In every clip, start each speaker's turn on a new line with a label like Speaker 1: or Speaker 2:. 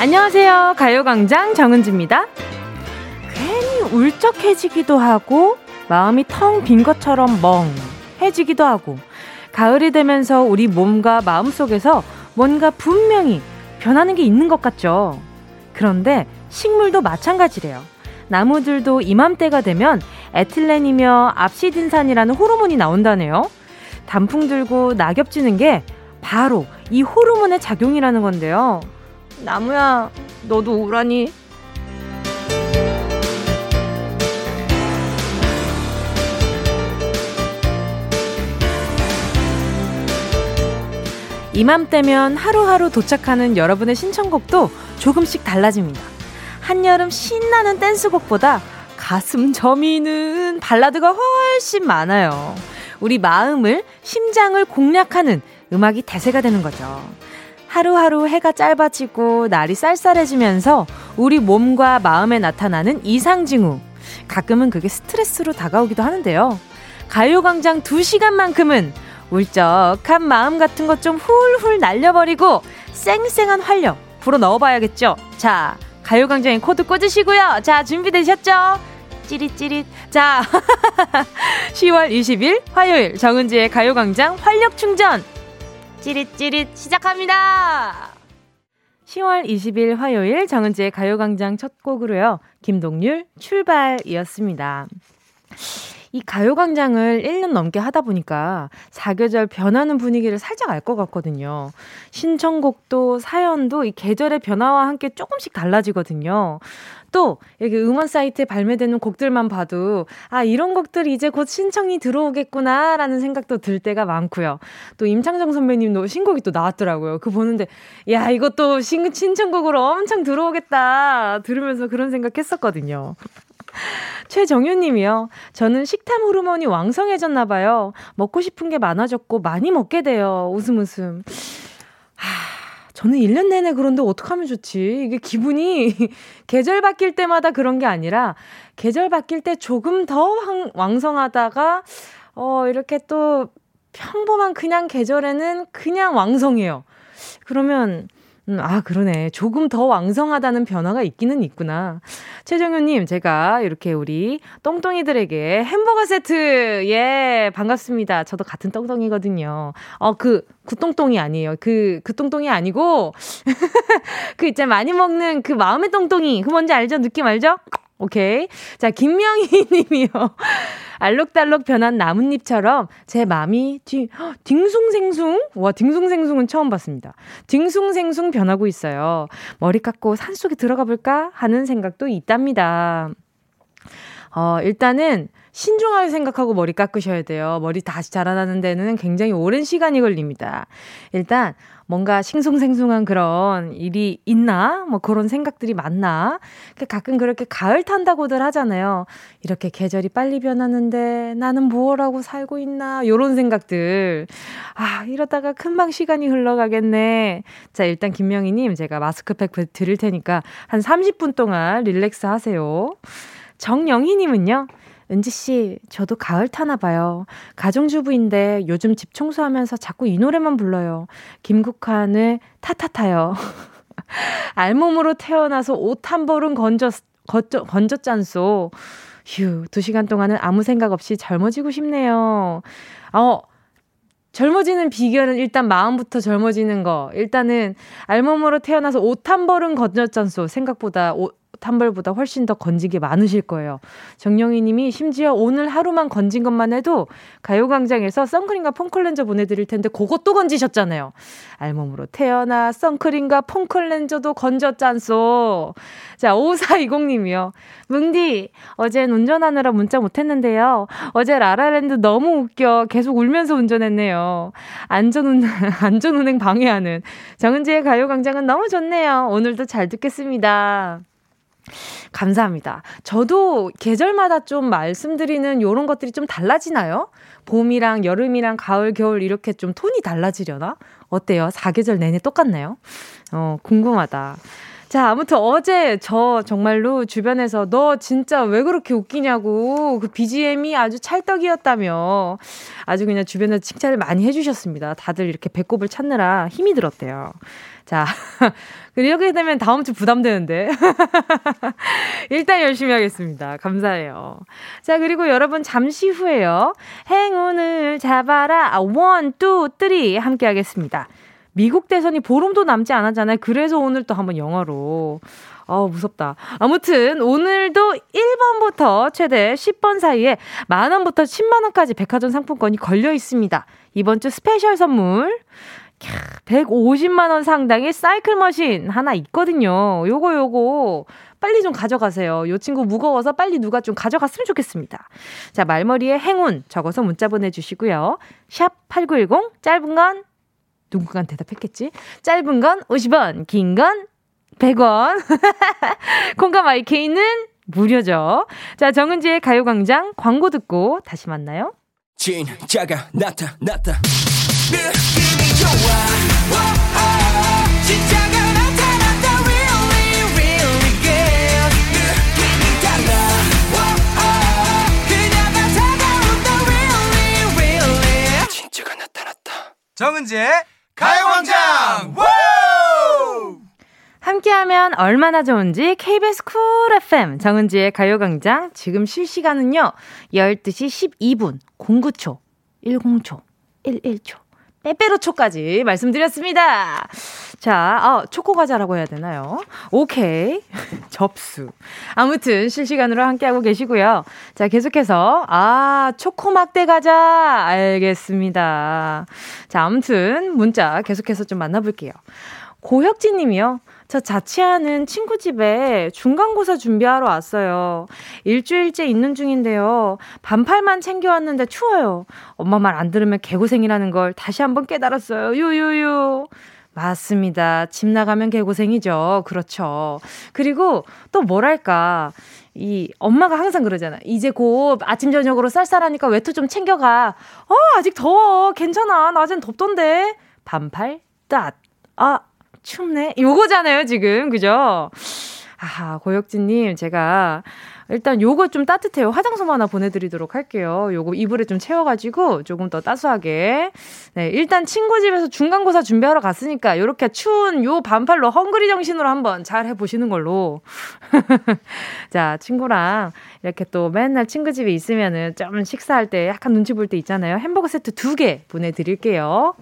Speaker 1: 안녕하세요. 가요광장 정은지입니다. 괜히 울적해지기도 하고, 마음이 텅 빈 것처럼 멍해지기도 하고, 가을이 되면서 우리 몸과 마음 속에서 뭔가 분명히 변하는 게 있는 것 같죠. 그런데 식물도 마찬가지래요. 나무들도 이맘때가 되면 에틸렌이며 압시딘산이라는 호르몬이 나온다네요. 단풍 들고 낙엽 지는 게 바로 이 호르몬의 작용이라는 건데요. 나무야, 너도 우라니? 이맘때면 하루하루 도착하는 여러분의 신청곡도 조금씩 달라집니다. 한여름 신나는 댄스곡보다 가슴 저미는 발라드가 훨씬 많아요. 우리 마음을, 심장을 공략하는 음악이 대세가 되는 거죠. 하루하루 해가 짧아지고 날이 쌀쌀해지면서 우리 몸과 마음에 나타나는 이상징후. 가끔은 그게 스트레스로 다가오기도 하는데요. 가요광장 2시간만큼은 울적한 마음 같은 것 좀 훌훌 날려버리고 쌩쌩한 활력 불어 넣어봐야겠죠. 자, 가요광장의 코드 꽂으시고요. 자, 준비되셨죠? 찌릿찌릿. 자, 10월 20일 화요일 정은지의 가요광장 활력 충전. 찌릿찌릿 시작합니다. 10월 20일 화요일 정은지의 가요광장 첫 곡으로요. 김동률 출발이었습니다. 이 가요광장을 1년 넘게 하다 보니까 사계절 변하는 분위기를 살짝 알 것 같거든요. 신청곡도 사연도 이 계절의 변화와 함께 조금씩 달라지거든요. 또 여기 음원 사이트에 발매되는 곡들만 봐도 아 이런 곡들이 이제 곧 신청이 들어오겠구나라는 생각도 들 때가 많고요. 또 임창정 선배님도 신곡이 또 나왔더라고요. 그 보는데 야 이것도 신, 신청곡으로 엄청 들어오겠다 들으면서 그런 생각했었거든요. 최정윤 님이요. 저는 식탐 호르몬이 왕성해졌나 봐요. 먹고 싶은 게 많아졌고 많이 먹게 돼요. 웃음 웃음. 하, 저는 1년 내내 그런데 어떡하면 좋지? 이게 기분이 계절 바뀔 때마다 그런 게 아니라 계절 바뀔 때 조금 더 왕, 왕성하다가 어 이렇게 또 평범한 그냥 계절에는 그냥 왕성해요. 그러면 음, 아, 그러네. 조금 더 왕성하다는 변화가 있기는 있구나. 최정현님, 제가 이렇게 우리 똥똥이들에게 햄버거 세트, 예, 반갑습니다. 저도 같은 똥똥이거든요. 어, 그, 구똥똥이 아니에요. 그, 그 똥똥이 아니고, 그 이제 많이 먹는 그 마음의 똥똥이. 그 뭔지 알죠? 느낌 알죠? 오케이. 자, 김명희 님이요. 알록달록 변한 나뭇잎처럼 제 마음이 뒤, 딩숭생숭? 와, 딩숭생숭은 처음 봤습니다. 딩숭생숭 변하고 있어요. 머리 깎고 산 속에 들어가 볼까? 하는 생각도 있답니다. 어, 일단은 신중하게 생각하고 머리 깎으셔야 돼요. 머리 다시 자라나는 데는 굉장히 오랜 시간이 걸립니다. 일단 뭔가 싱숭생숭한 그런 일이 있나? 뭐 그런 생각들이 많나? 그 가끔 그렇게 가을 탄다고들 하잖아요. 이렇게 계절이 빨리 변하는데 나는 무엇하고 살고 있나? 요런 생각들. 아, 이러다가 금방 시간이 흘러가겠네. 자, 일단 김명희님 제가 마스크팩 드릴 테니까 한 30분 동안 릴렉스 하세요. 정영희님은요? 은지씨, 저도 가을 타나 봐요. 가정주부인데 요즘 집 청소하면서 자꾸 이 노래만 불러요. 김국환의 타타타요. 알몸으로 태어나서 옷 한 벌은 건졌, 건졌, 건졌잖소. 휴, 두 시간 동안은 아무 생각 없이 젊어지고 싶네요. 어, 젊어지는 비결은 일단 마음부터 젊어지는 거. 일단은 알몸으로 태어나서 옷 한 벌은 건졌잖소. 생각보다 옷, 탐벌보다 훨씬 더 건지게 많으실 거예요. 정영희 님이 심지어 오늘 하루만 건진 것만 해도 가요광장에서 선크림과 폼클렌저 보내드릴 텐데 그것도 건지셨잖아요. 알몸으로 태어나 선크림과 폼클렌저도 건졌잖소. 자, 5420 님이요. 뭉디, 어젠 운전하느라 문자 못했는데요. 어제 라라랜드 너무 웃겨. 계속 울면서 운전했네요. 안전운, 안전운행 방해하는 정은지의 가요광장은 너무 좋네요. 오늘도 잘 듣겠습니다. 감사합니다. 저도 계절마다 좀 말씀드리는 요런 것들이 좀 달라지나요? 봄이랑 여름이랑 가을, 겨울 이렇게 좀 톤이 달라지려나? 어때요? 사계절 내내 똑같나요? 어, 궁금하다. 자, 아무튼 어제 저 정말로 주변에서 너 진짜 왜 그렇게 웃기냐고 그 BGM이 아주 찰떡이었다며 아주 그냥 주변에서 칭찬을 많이 해주셨습니다. 다들 이렇게 배꼽을 찾느라 힘이 들었대요. 자, 이렇게 되면 다음 주 부담되는데. 일단 열심히 하겠습니다. 감사해요. 자, 그리고 여러분 잠시 후에요. 행운을 잡아라. one, two, three 함께 하겠습니다. 미국 대선이 보름도 남지 않았잖아요. 그래서 오늘 또 한번 영어로. 어, 무섭다. 아무튼, 오늘도 1번부터 최대 10번 사이에 만 원부터 10만 원까지 백화점 상품권이 걸려 있습니다. 이번 주 special 선물. 150만 원 상당의 사이클 machine 하나 있거든요. 요거, 요거. 빨리 좀 가져가세요. 요 친구 무거워서 빨리 누가 좀 가져갔으면 좋겠습니다. 자, 말머리에 행운 적어서 문자 보내 주시고요. 샵 8910, 짧은 건 누군가 대답했겠지? 짧은 건 50원, 긴 건 100원. 콩과 마이케이는 무료죠. 자, 정은지의 가요광장 광고 듣고 다시 만나요. 좋아. 오, 진짜가 나타 났다. Really, really good. 느낌이 달라. 오, 그녀가 다가온다. Really, really. 진짜가 나타났다. 정은지의 가요광장 함께하면 얼마나 좋은지 KBS 쿨 FM 정은지의 가요광장 지금 실시간은요 12시 12분 09초 10초 11초 빼빼로초까지 말씀드렸습니다. 자, 어, 초코과자라고 해야 되나요? 오케이. 접수. 아무튼 실시간으로 함께하고 계시고요. 자, 계속해서, 아, 초코막대 과자. 알겠습니다. 자, 아무튼 문자 계속해서 좀 만나볼게요. 고혁진 님이요. 저 자취하는 친구 집에 중간고사 준비하러 왔어요. 일주일째 있는 중인데요. 반팔만 챙겨왔는데 추워요. 엄마 말 안 들으면 개고생이라는 걸 다시 한번 깨달았어요. 유유유. 맞습니다. 집 나가면 개고생이죠. 그렇죠. 그리고 또 뭐랄까. 이 엄마가 항상 그러잖아. 이제 곧 아침 저녁으로 쌀쌀하니까 외투 좀 챙겨가. 어, 아직 더워. 괜찮아. 낮엔 덥던데. 반팔 따. 아, 춥네. 요거잖아요, 지금. 그죠? 아, 고혁진님, 제가 일단 요거 좀 따뜻해요. 화장솜 하나 보내드리도록 할게요. 요거 이불에 좀 채워가지고 조금 더 따스하게. 네, 일단 친구 집에서 중간고사 준비하러 갔으니까 요렇게 추운 요 반팔로 헝그리 정신으로 한번 잘 해보시는 걸로. 자, 친구랑 이렇게 또 맨날 친구 집에 있으면은 좀 식사할 때 약간 눈치 볼 때 있잖아요. 햄버거 세트 두 개 보내드릴게요.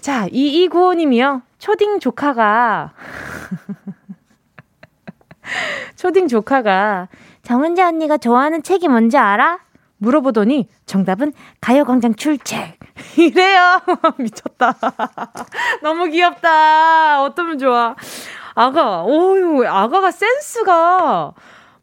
Speaker 1: 자, 2295님이요. 초딩 조카가, 초딩 조카가, 정은지 언니가 좋아하는 책이 뭔지 알아? 물어보더니 정답은 가요광장 출첵. 이래요. 미쳤다. 너무 귀엽다. 어쩌면 좋아. 아가, 오유, 아가가 센스가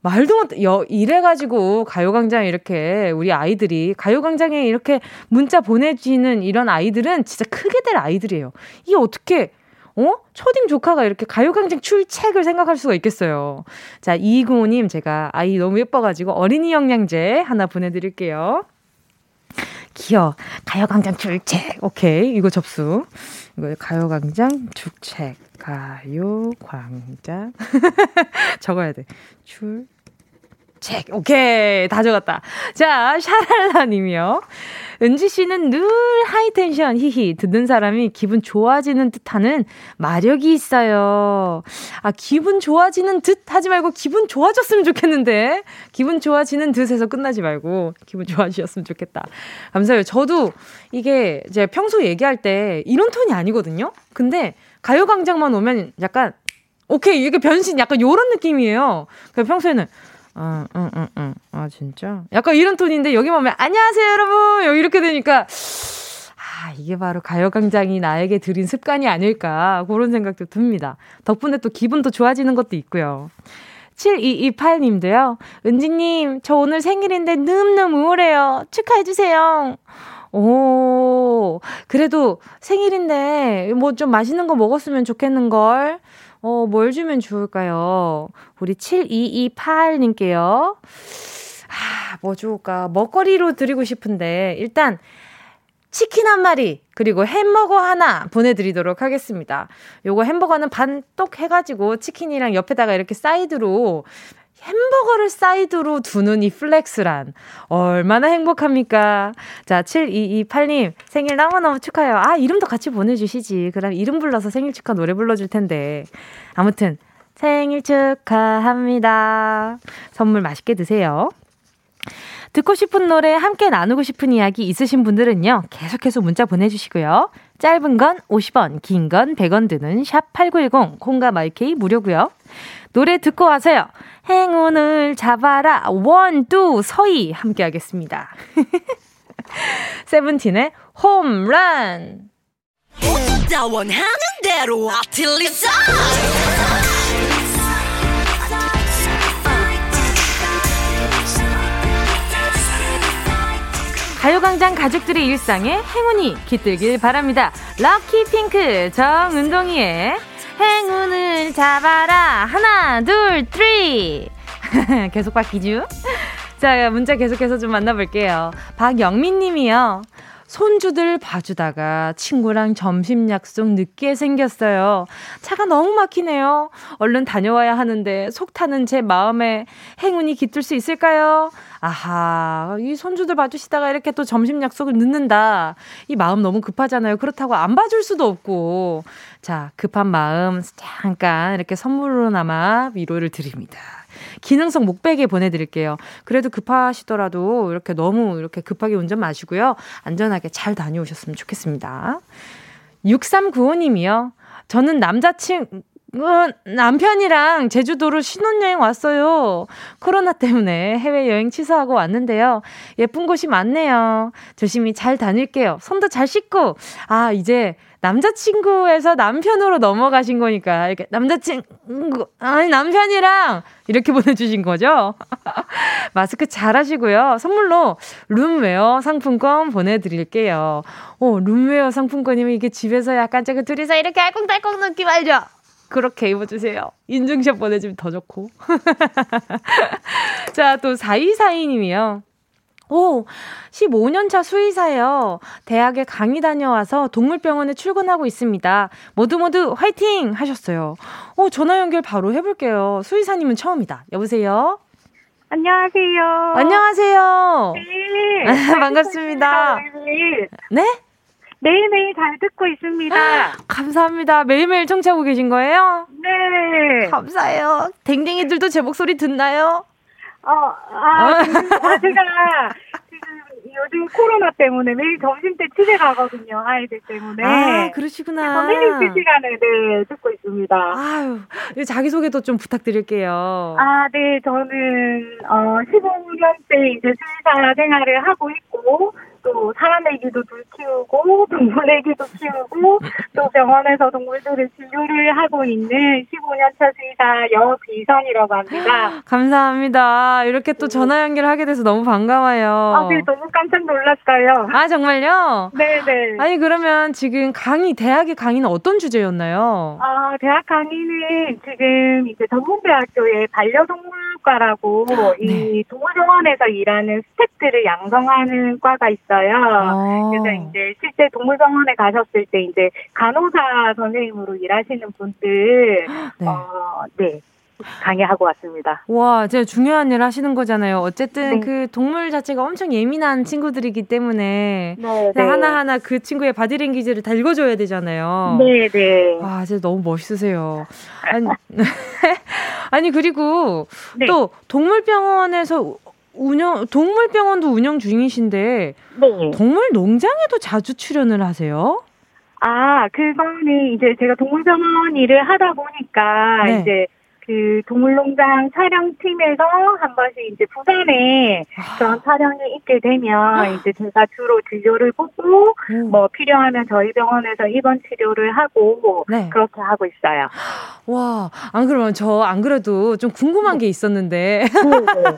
Speaker 1: 말도 못, 여, 이래가지고 가요광장 이렇게 우리 아이들이 가요광장에 이렇게 문자 보내주는 이런 아이들은 진짜 크게 될 아이들이에요. 이게 어떻게, 어? 초딩 조카가 이렇게 가요광장 출첵을 생각할 수가 있겠어요. 자, 이구호님 제가 아이 너무 예뻐가지고 어린이 영양제 하나 보내드릴게요. 귀여워. 가요광장 출첵. 오케이. 이거 접수. 이거 가요광장 출첵. 가요광장. 적어야 돼. 출, 책. 오케이. 다 적었다. 자, 샤랄라 님이요. 은지 씨는 늘 하이텐션, 히히. 듣는 사람이 기분 좋아지는 듯 하는 마력이 있어요. 아, 기분 좋아지는 듯 하지 말고 기분 좋아졌으면 좋겠는데. 기분 좋아지는 듯 해서 끝나지 말고 기분 좋아지셨으면 좋겠다. 감사해요. 저도 이게 이제 평소 얘기할 때 이런 톤이 아니거든요. 근데 가요광장만 오면 약간 오케이 이게 변신 약간 요런 느낌이에요. 그 평소에는 아, 응, 응, 응. 아, 진짜? 약간 이런 톤인데, 여기만 오면, 안녕하세요, 여러분! 이렇게 되니까, 아, 이게 바로 가요광장이 나에게 들인 습관이 아닐까, 그런 생각도 듭니다. 덕분에 또 기분도 좋아지는 것도 있고요. 7228님도요, 은지님, 저 오늘 생일인데 늠름 우울해요. 축하해주세요. 오, 그래도 생일인데, 뭐 좀 맛있는 거 먹었으면 좋겠는걸. 어, 뭘 주면 좋을까요? 우리 7228님께요. 아, 뭐 좋을까? 먹거리로 드리고 싶은데, 일단, 치킨 한 마리, 그리고 햄버거 하나 보내드리도록 하겠습니다. 요거 햄버거는 반 똑 해가지고 치킨이랑 옆에다가 이렇게 사이드로 햄버거를 사이드로 두는 이 flex란 얼마나 행복합니까? 자, 7228님 생일 너무너무 축하해요. 아, 이름도 같이 보내주시지. 그럼 이름 불러서 생일 축하 노래 불러줄 텐데. 아무튼 생일 축하합니다. 선물 맛있게 드세요. 듣고 싶은 노래, 함께 나누고 싶은 이야기 있으신 분들은요, 계속해서 문자 보내주시고요. 짧은 건 50원, 긴 건 100원 드는 샵8910, 콩과 마이케이 무료고요 노래 듣고 와서요. 행운을 잡아라. one, two, three. 함께 하겠습니다. 세븐틴의 홈런. 원하는 대로 아틀리사 가요광장 가족들의 일상에 행운이 깃들길 바랍니다. lucky pink 정은동이의 행운을 잡아라. 하나, 둘, three. 계속 바뀌죠? 자, 문자 계속해서 좀 만나볼게요. 박영민 님이요. 손주들 봐주다가 친구랑 점심 약속 늦게 생겼어요. 차가 너무 막히네요. 얼른 다녀와야 하는데 속 타는 제 마음에 행운이 깃들 수 있을까요? 아하, 이 손주들 봐주시다가 이렇게 또 점심 약속을 늦는다. 이 마음 너무 급하잖아요. 그렇다고 안 봐줄 수도 없고. 자, 급한 마음 잠깐 이렇게 선물로나마 위로를 드립니다. 기능성 목베개 보내드릴게요. 그래도 급하시더라도 이렇게 너무 이렇게 급하게 운전 마시고요. 안전하게 잘 다녀오셨으면 좋겠습니다. 6395님이요. 저는 남자친, 남편이랑 제주도로 신혼여행 왔어요. 코로나 때문에 해외여행 취소하고 왔는데요. 예쁜 곳이 많네요. 조심히 잘 다닐게요. 손도 잘 씻고. 아, 이제 남자친구에서 남편으로 넘어가신 거니까, 이렇게 남자친구, 아니, 남편이랑 이렇게 보내주신 거죠? 마스크 잘 하시고요. 선물로 룸웨어 상품권 보내드릴게요. 어, 룸웨어 상품권이면 이게 집에서 약간 제가 둘이서 이렇게 알콩달콩 느낌 알죠? 그렇게 입어주세요. 인증샷 보내주면 더 좋고. 자, 또 4242님이요. 오, 15년차 수의사예요. 대학에 강의 다녀와서 동물병원에 출근하고 있습니다. 모두 모두 화이팅! 하셨어요. 오, 전화 연결 바로 해볼게요. 수의사님은 처음이다. 여보세요?
Speaker 2: 안녕하세요.
Speaker 1: 안녕하세요.
Speaker 2: 네.
Speaker 1: 반갑습니다. 네?
Speaker 2: 매일매일 잘 듣고 있습니다.
Speaker 1: 감사합니다. 매일매일 청취하고 계신 거예요?
Speaker 2: 네.
Speaker 1: 감사해요. 댕댕이들도 제 목소리 듣나요?
Speaker 2: 어, 아, 아 제가 지금 요즘 코로나 때문에 매일 점심 때 집에 가거든요. 아이들 때문에.
Speaker 1: 아, 그러시구나.
Speaker 2: 매일 그 시간에 네, 듣고 있습니다.
Speaker 1: 아유, 자기 소개도 좀 부탁드릴게요.
Speaker 2: 아, 네, 저는, 어, 15년째 이제 수의사 생활을 하고 있고, 또 사람 애기도 둘 키우고 동물 애기도 키우고 또 병원에서 동물들을 진료를 하고 있는 15년차 수의사 여비선이라고 합니다.
Speaker 1: 감사합니다. 이렇게 또 전화 연결하게 돼서 너무 반가워요.
Speaker 2: 아, 네, 너무 깜짝 놀랐어요.
Speaker 1: 아, 정말요?
Speaker 2: 네네.
Speaker 1: 아니, 그러면 지금 강의, 대학의 강의는 어떤 주제였나요?
Speaker 2: 아, 대학 강의는 지금 이제 전문대학교의 반려동물과라고 네. 이 동물병원에서 일하는 스태프들을 양성하는 과가 있어요. 있어요. 아. 그래서 이제 실제 동물병원에 가셨을 때 이제 간호사 선생님으로 일하시는 분들, 네. 어, 네. 강의하고 왔습니다.
Speaker 1: 와, 제가 중요한 일 하시는 거잖아요. 어쨌든 네. 그 동물 자체가 엄청 예민한 친구들이기 때문에 네, 네. 하나하나 그 친구의 바디랭귀지를 다 읽어줘야 되잖아요.
Speaker 2: 네, 네.
Speaker 1: 와, 진짜 너무 멋있으세요. 아니, 아니 그리고 네. 또 동물병원에서 운영 동물병원도 운영 중이신데 네. 동물 농장에도 자주 출연을 하세요?
Speaker 2: 아, 그거는 이제 제가 동물병원 일을 하다 보니까 네. 이제 그 동물농장 촬영팀에서 한 번씩 이제 부산에 아. 그런 촬영이 있게 되면 아. 이제 제가 주로 진료를 보고 음. 뭐 필요하면 저희 병원에서 입원 치료를 하고 네. 그렇게 하고 있어요.
Speaker 1: 와, 안 그러면 저 안 그래도 좀 궁금한 게 있었는데. 네, 네.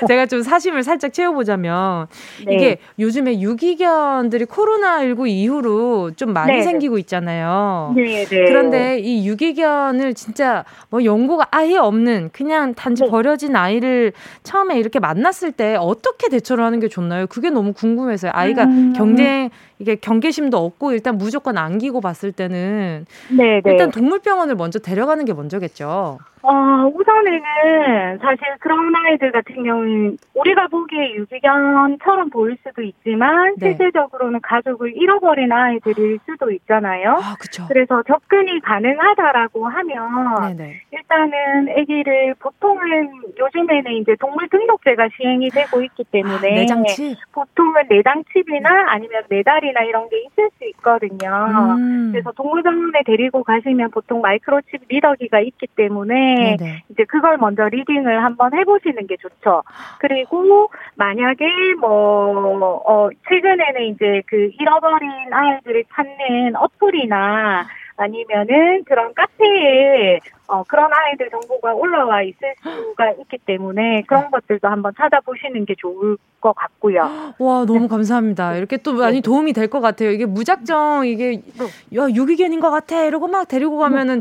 Speaker 1: 제가 좀 사심을 살짝 채워보자면 네. 이게 요즘에 유기견들이 코로나19 이후로 좀 많이 네. 생기고 있잖아요. 네, 네. 그런데 이 유기견을 진짜 뭐 연고가 아예 없는 그냥 단지 네. 버려진 아이를 처음에 이렇게 만났을 때 어떻게 대처를 하는 게 좋나요? 그게 너무 궁금해서요. 아이가 음. 경쟁 이게 경계심도 없고 일단 무조건 안기고 봤을 때는 네, 네. 일단 동물병원을 먼저 데려가는 게 먼저겠죠.
Speaker 2: 어, 우선에는 사실 그런 아이들 같은 경우는 우리가 보기에 유기견처럼 보일 수도 있지만 네. 실제적으로는 가족을 잃어버린 아이들일 수도 있잖아요. 아, 그쵸. 그래서 접근이 가능하다라고 하면 네네. 일단은 아기를 보통은 요즘에는 이제 동물 등록제가 시행이 되고 있기 때문에 아, 내장칩? 보통은 내장칩이나 아니면 메달이나 이런 게 있을 수 있거든요. 음. 그래서 동물병원에 데리고 가시면 보통 마이크로칩 리더기가 있기 때문에 네네. 이제 그걸 먼저 리딩을 한번 해보시는 게 좋죠. 그리고 만약에 뭐, 어, 최근에는 이제 그 잃어버린 아이들을 찾는 어플이나 아니면은 그런 카페에 어, 그런 아이들 정보가 올라와 있을 수가 있기 때문에 그런 것들도 한번 찾아보시는 게 좋을 것 같고요.
Speaker 1: 와, 너무 네. 감사합니다. 이렇게 또 많이 네. 도움이 될 것 같아요. 이게 무작정 이게 네. 야, 유기견인 것 같아. 이러고 막 데리고 가면은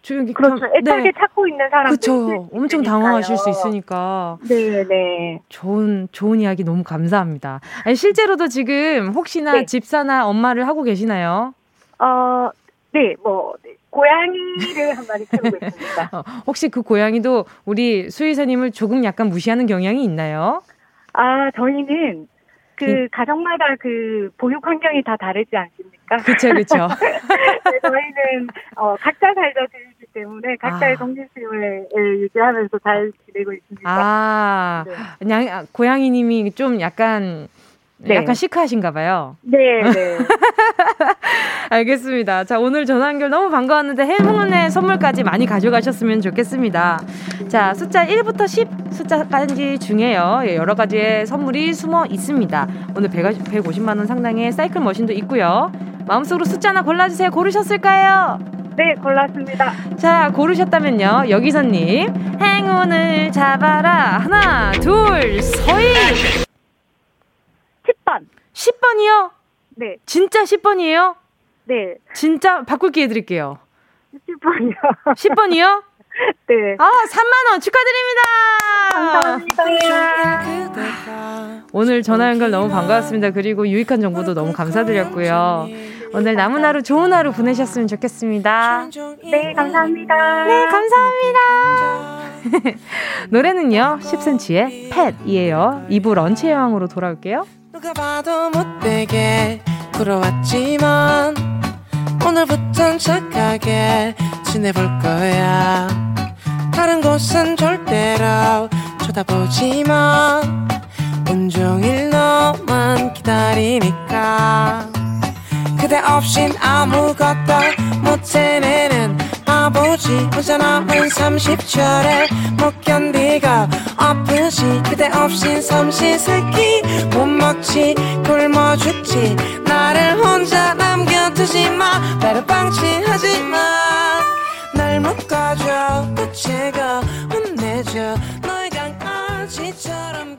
Speaker 2: 조용히 그렇죠. 애타게 네. 찾고 있는 사람들
Speaker 1: 그렇죠. 엄청 당황하실 수 있으니까.
Speaker 2: 네, 네.
Speaker 1: 좋은 좋은 이야기 너무 감사합니다. 아니, 실제로도 지금 혹시나 네. 집사나 엄마를 하고 계시나요?
Speaker 2: 어, 네, 뭐 네. 고양이를 한 마리 키우고 있습니다. 어,
Speaker 1: 혹시 그 고양이도 우리 수의사님을 조금 약간 무시하는 경향이 있나요?
Speaker 2: 아, 저희는 그 음. 가정마다 그 보육 환경이 다 다르지 않습니까?
Speaker 1: 그렇죠, 그렇죠.
Speaker 2: 네, 저희는 어, 각자 살자 주이기 때문에 각자의 아. 동심심을 유지하면서 잘 지내고 있습니다.
Speaker 1: 아, 네. 그냥 고양이님이 좀 약간 네. 약간 시크하신가 봐요.
Speaker 2: 네, 네.
Speaker 1: 알겠습니다. 자, 오늘 전화 연결 너무 반가웠는데 행운의 선물까지 많이 가져가셨으면 좋겠습니다. 자, 숫자 1부터 10 숫자까지 중에요. 예, 여러 가지의 선물이 숨어 있습니다. 오늘 1 5 0만 원 상당의 사이클 머신도 있고요. 마음속으로 숫자 하나 골라주세요. 고르셨을까요?
Speaker 2: 네, 골랐습니다.
Speaker 1: 자, 고르셨다면요. 여기서님, 행운을 잡아라. 하나, 둘, 서희!
Speaker 2: 10번.
Speaker 1: 10번이요?
Speaker 2: 네.
Speaker 1: 진짜 10번이에요?
Speaker 2: 네.
Speaker 1: 진짜 바꿀 기회 드릴게요.
Speaker 2: 10번이요.
Speaker 1: 10번이요?
Speaker 2: 네.
Speaker 1: 아, 3만원
Speaker 2: 축하드립니다.
Speaker 1: 감사합니다. 오늘 전화 연결 너무 반가웠습니다. 그리고 유익한 정보도 너무 감사드렸고요. 오늘 남은 하루 좋은 하루 보내셨으면 좋겠습니다.
Speaker 2: 네, 감사합니다.
Speaker 1: 네, 감사합니다. 노래는요, 10cm의 팻이에요. 2부 런치 여왕으로 돌아올게요. 누가 봐도 못되게 굴어왔지만 오늘부턴 착하게 지내볼 거야. 다른 곳은 절대로 쳐다보지 마 온종일 너만 기다리니까. 그대 없인 아무것도 못 해내는 아버지 혼자 남은 30초를 못 견디고 아프지. 그대 없인 삼시세끼 못 먹지. 굶어 죽지. 나를 혼자 남겨두지 마. 나를 방치하지 마날 묶어줘. 붙이고 혼내줘. 너의 강아지처럼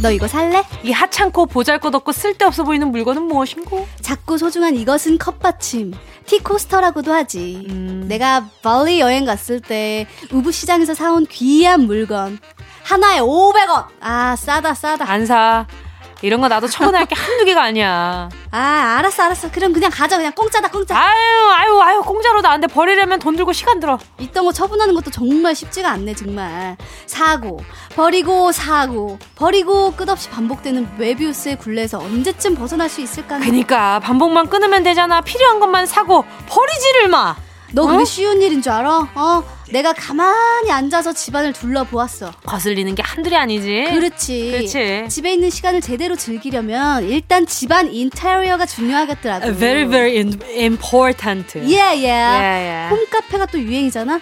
Speaker 1: 너
Speaker 3: 이거 살래?
Speaker 1: 이 하찮고 보잘것없고 쓸데없어 보이는 물건은 무엇인고?
Speaker 3: 작고 소중한 이것은 컵받침. 티코스터라고도 하지. 음. 내가 발리 여행 갔을 때 우부 시장에서 사온 귀한 물건. 하나에 500원. 아, 싸다 싸다.
Speaker 1: 안 사. 이런 거 나도 처분할 게 한두 개가 아니야.
Speaker 3: 아, 알았어, 알았어. 그럼 그냥 가자. 그냥 공짜다, 공짜.
Speaker 1: 아유, 아유, 아유, 공짜로 나한테 버리려면 돈 들고 시간 들어.
Speaker 3: 있던 거 처분하는 것도 정말 쉽지가 않네, 정말. 사고, 버리고, 사고, 버리고, 끝없이 반복되는 메비우스의 굴레에서 언제쯤 벗어날 수 있을까?
Speaker 1: 그니까, 반복만 끊으면 되잖아. 필요한 것만 사고, 버리지를 마!
Speaker 3: 너 그게 어? 쉬운 일인 줄 알아? 어, 내가 가만히 앉아서 집안을 둘러보았어.
Speaker 1: 거슬리는 게 한둘이 아니지.
Speaker 3: 그렇지.
Speaker 1: 그렇지.
Speaker 3: 집에 있는 시간을 제대로 즐기려면 일단 집안 인테리어가 중요하겠더라고.
Speaker 1: Very very important.
Speaker 3: Yeah, yeah. yeah, yeah. 홈카페가 또 유행이잖아.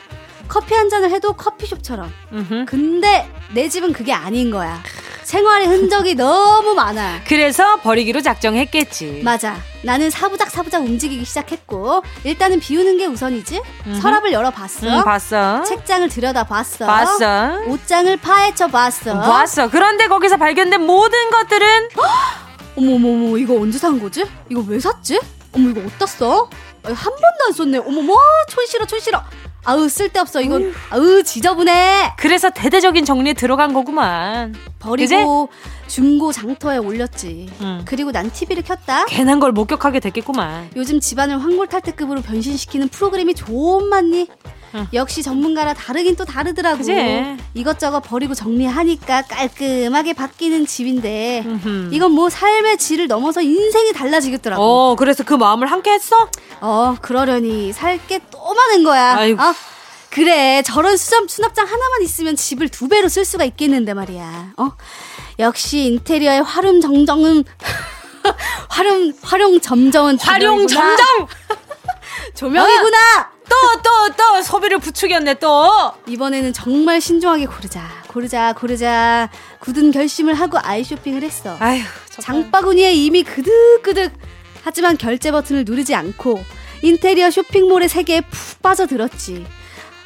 Speaker 3: 커피 한 잔을 해도 커피숍처럼.
Speaker 1: 음흠.
Speaker 3: 근데 내 집은 그게 아닌 거야. 생활의 흔적이 너무 많아.
Speaker 1: 그래서 버리기로 작정했겠지.
Speaker 3: 맞아. 나는 사부작 사부작 움직이기 시작했고 일단은 비우는 게 우선이지. 음흠. 서랍을 열어봤어.
Speaker 1: 응, 봤어.
Speaker 3: 책장을 들여다봤어.
Speaker 1: 봤어.
Speaker 3: 옷장을 파헤쳐 봤어.
Speaker 1: 봤어. 그런데 거기서 발견된 모든 것들은
Speaker 3: 어머머머 이거 언제 산 거지? 이거 왜 샀지? 어머 이거 어디다 써? 한 번도 안 썼네. 어머머 촌 싫어 촌 싫어. 아우 쓸데없어. 이건 음. 아우 지저분해.
Speaker 1: 그래서 대대적인 정리에 들어간 거구만.
Speaker 3: 버리고 그제? 중고 장터에 올렸지. 응. 그리고 난 TV를 켰다.
Speaker 1: 괜한 걸 목격하게 됐겠구만.
Speaker 3: 요즘 집안을 황골탈퇴급으로 변신시키는 프로그램이 좀 많니 응. 역시 전문가라 다르긴 또 다르더라고
Speaker 1: 그치?
Speaker 3: 이것저것 버리고 정리하니까 깔끔하게 바뀌는 집인데 음흠. 이건 뭐 삶의 질을 넘어서 인생이 달라지겠더라고
Speaker 1: 어 그래서 그 마음을 함께 했어?
Speaker 3: 어 그러려니 살 게 또 많은 거야
Speaker 1: 아이고.
Speaker 3: 어? 그래 저런 수납, 수납장 하나만 있으면 집을 두 배로 쓸 수가 있겠는데 말이야 어 역시 인테리어의 화름 정정은 활용 활용 점정은
Speaker 1: 활용 점정
Speaker 3: 조명이구나
Speaker 1: 또 또, 또, 소비를 부추겼네, 또.
Speaker 3: 이번에는 정말 신중하게 고르자. 고르자, 고르자. 굳은 결심을 하고 아이 쇼핑을 했어.
Speaker 1: 아휴,
Speaker 3: 장바구니에 이미 그득그득. 하지만 결제 버튼을 누르지 않고 인테리어 쇼핑몰의 세계에 푹 빠져들었지.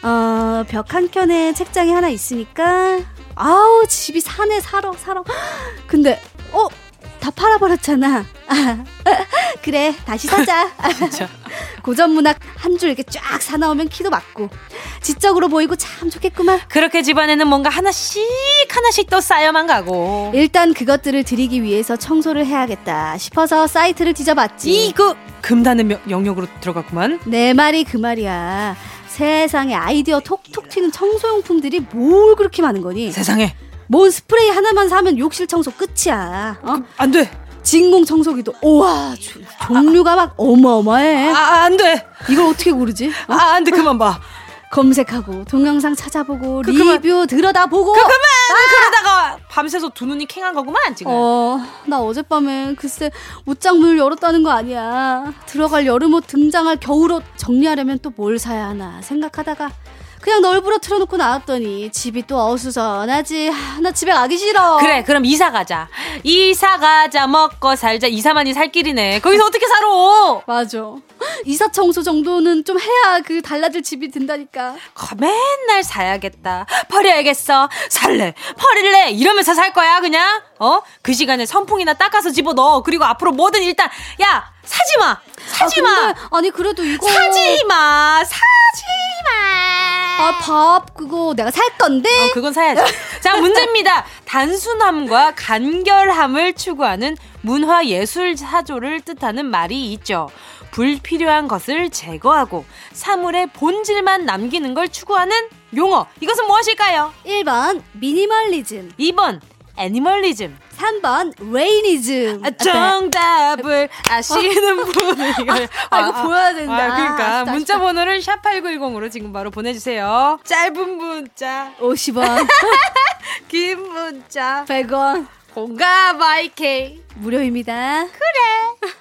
Speaker 3: 어, 벽 한켠에 책장이 하나 있으니까 아우 집이 사네 살어 살어 근데 어 다 팔아버렸잖아. 그래 다시 사자.
Speaker 1: 진짜.
Speaker 3: 고전 문학 한 줄 이렇게 쫙 사나오면 키도 맞고. 지적으로 보이고 참 좋겠구만.
Speaker 1: 그렇게 집안에는 뭔가 하나씩 하나씩 또 쌓여만 가고.
Speaker 3: 일단 그것들을 드리기 위해서 청소를 해야겠다 싶어서 사이트를 뒤져봤지.
Speaker 1: 이거 금단의 영역으로 들어갔구만.
Speaker 3: 내 말이 그 말이야. 세상에 아이디어 톡톡 튀는 청소용품들이 뭘 그렇게 많은 거니?
Speaker 1: 세상에.
Speaker 3: 뭔 스프레이 하나만 사면 욕실 청소 끝이야. 어?
Speaker 1: 그, 안 돼.
Speaker 3: 진공 청소기도 우와 종류가 막 어마어마해.
Speaker 1: 아, 안 돼.
Speaker 3: 이걸 어떻게 고르지?
Speaker 1: 어? 아, 안 돼. 그만 봐.
Speaker 3: 검색하고 동영상 찾아보고 그, 리뷰 그만. 들여다보고 그
Speaker 1: 그만 아! 그러다가 밤새서 두 눈이 캥한 거구만 지금
Speaker 3: 어나 어젯밤에 글쎄 옷장 문을 열었다는 거 아니야 들어갈 여름옷 등장할 겨울옷 정리하려면 또 뭘 사야 하나 생각하다가 그냥 널브러 틀어놓고 나왔더니 집이 또 어수선하지. 하, 나 집에 가기 싫어.
Speaker 1: 그래, 그럼 이사 가자. 이사 가자, 먹고 살자. 이사만이 살 길이네. 거기서 어떻게 살아?
Speaker 3: 맞아. 이사 청소 정도는 좀 해야 그 달라질 집이 든다니까.
Speaker 1: 거, 맨날 사야겠다. 버려야겠어. 살래. 버릴래. 이러면서 살 거야, 그냥. 어? 그 시간에 선풍이나 닦아서 집어 넣어. 그리고 앞으로 뭐든 일단, 야, 사지 마! 사지 마!
Speaker 3: 아, 아니, 그래도 이거.
Speaker 1: 사지 마! 사지 마!
Speaker 3: 아, 밥, 그거 내가 살 건데?
Speaker 1: 어, 그건 사야지. 자, 문제입니다. 단순함과 간결함을 추구하는 문화 예술 사조를 뜻하는 말이 있죠. 불필요한 것을 제거하고 사물의 본질만 남기는 걸 추구하는 용어. 이것은 무엇일까요?
Speaker 3: 1번 미니멀리즘
Speaker 1: 2번 애니멀리즘.
Speaker 3: 3번 Rainism.
Speaker 1: 아, 정답을 아시는 분이
Speaker 3: 아, 이거 보여야 된다.
Speaker 1: 아, 그러니까 아, 문자 번호를 샵8910으로 지금 바로 보내 주세요. 짧은 문자.
Speaker 3: 50원.
Speaker 1: 긴 문자.
Speaker 3: 100원.
Speaker 1: 콩과 마이케이
Speaker 3: 무료입니다.
Speaker 1: 그래.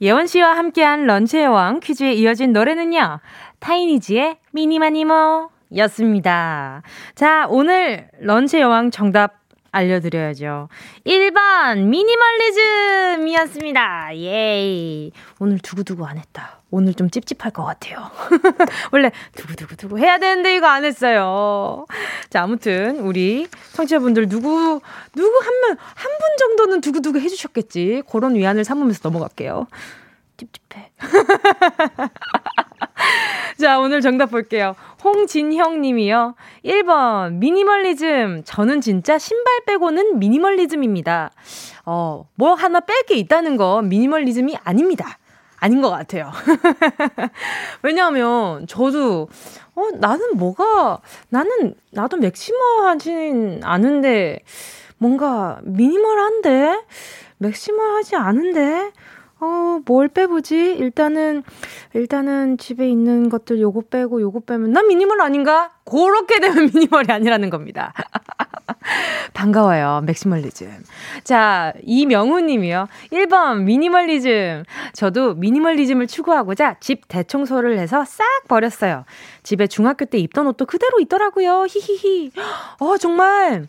Speaker 1: 예원 씨와 함께한 런치의 왕 퀴즈에 이어진 노래는요. 타이니지의 미니마니모 였습니다. 자, 오늘 런치의 왕 정답 알려드려야죠. 1번 미니멀리즘이었습니다. 예이. 오늘 두구두구 안 했다. 오늘 좀 찝찝할 것 같아요. 원래 두구두구두구 해야 되는데 이거 안 했어요. 자, 아무튼 우리 청취자분들 누구 누구 한 명 한 분 정도는 두구두구 해주셨겠지. 그런 위안을 삼으면서 넘어갈게요. 찝찝해. 자, 오늘 정답 볼게요. 홍진형 님이요. 1번, 미니멀리즘. 저는 진짜 신발 빼고는 미니멀리즘입니다. 어, 뭐 하나 뺄 게 있다는 건 미니멀리즘이 아닙니다. 아닌 것 같아요. 왜냐하면 저도 어 나는 뭐가 나는 나도 maximal하진 않은데 뭔가 minimal한데 maximal하지 않은데 어, 뭘 빼보지? 일단은, 일단은 집에 있는 것들 요거 빼고 요거 빼면 난 미니멀 아닌가? 그렇게 되면 minimal이 아니라는 겁니다. 반가워요. maximalism. 자, 이명우 님이요. 1번 미니멀리즘. 저도 미니멀리즘을 추구하고자 집 대청소를 해서 싹 버렸어요. 집에 중학교 때 입던 옷도 그대로 있더라고요. 히히히. 어, 정말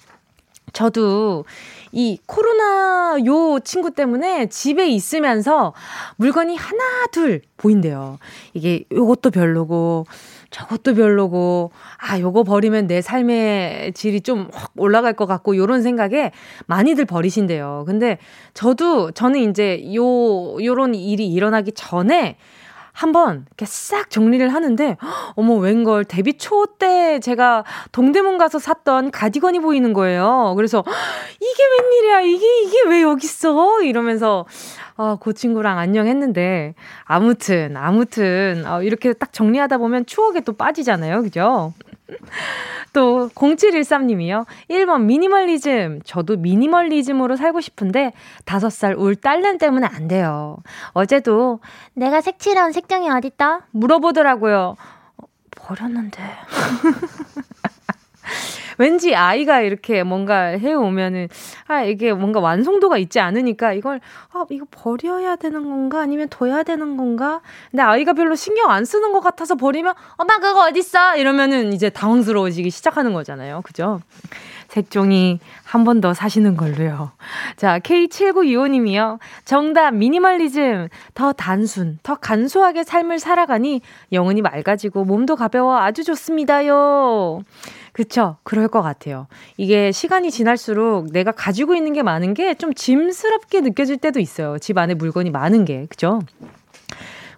Speaker 1: 저도 이 코로나 요 친구 때문에 집에 있으면서 물건이 하나, 둘 보인대요. 이게 요것도 별로고, 저것도 별로고, 아, 요거 버리면 내 삶의 질이 좀 확 올라갈 것 같고, 요런 생각에 많이들 버리신대요. 근데 저도, 저는 이제 요, 요런 일이 일어나기 전에 한번 이렇게 싹 정리를 하는데 어머 웬걸 데뷔 초 때 제가 동대문 가서 샀던 가디건이 보이는 거예요. 그래서 이게 웬일이야? 이게 이게 왜 여기 있어? 이러면서 어, 그 친구랑 안녕했는데 아무튼 아무튼 어, 이렇게 딱 정리하다 보면 추억에 또 빠지잖아요. 그죠? 또 0713님이요. 1번 미니멀리즘. 저도 미니멀리즘으로 살고 싶은데 5살 울 딸년 때문에 안 돼요. 어제도 내가 색칠한 색종이 어딨다? 물어보더라고요. 어, 버렸는데. 왠지 아이가 이렇게 뭔가 해오면은, 아, 이게 뭔가 완성도가 있지 않으니까 이걸, 아, 이거 버려야 되는 건가? 아니면 둬야 되는 건가? 근데 아이가 별로 신경 안 쓰는 것 같아서 버리면, 엄마 그거 어딨어? 이러면은 이제 당황스러워지기 시작하는 거잖아요. 그죠? 색종이 한 번 더 사시는 걸로요. 자, K7925님이요. 정답, 미니멀리즘. 더 단순, 더 간소하게 삶을 살아가니 영혼이 맑아지고 몸도 가벼워 아주 좋습니다요. 그쵸. 그럴 것 같아요. 이게 시간이 지날수록 내가 가지고 있는 게 많은 게 좀 짐스럽게 느껴질 때도 있어요. 집 안에 물건이 많은 게. 그죠?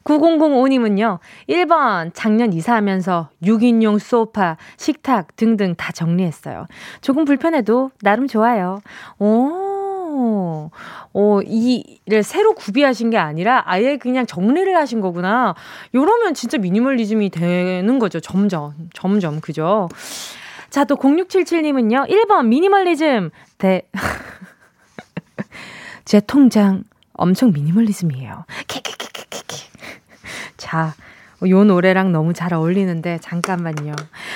Speaker 1: 9005님은요, 1번, 작년 이사하면서 6인용 소파, 식탁 등등 다 정리했어요. 조금 불편해도 나름 좋아요. 오, 오, 이를 새로 구비하신 게 아니라 아예 그냥 정리를 하신 거구나. 요러면 진짜 미니멀리즘이 되는 거죠. 점점, 점점, 그죠? 자, 또 0677님은요, 1번 미니멀리즘. 대, 제 통장 엄청 미니멀리즘이에요. 키키키키키키. 자, 요 노래랑 너무 잘 어울리는데 잠깐만요.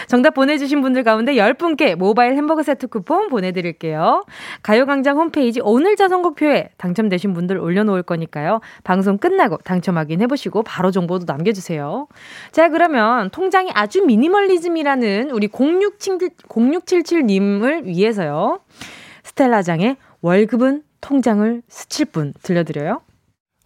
Speaker 1: 정답 보내주신 분들 가운데 10분께 모바일 햄버거 세트 쿠폰 보내드릴게요. 가요광장 홈페이지 오늘자 선곡표에 당첨되신 분들 올려놓을 거니까요. 방송 끝나고 당첨 확인해보시고 바로 정보도 남겨주세요. 자 그러면 통장이 아주 미니멀리즘이라는 우리 0677, 0677님을 위해서요. 스텔라장의 월급은 통장을 스칠 분 들려드려요.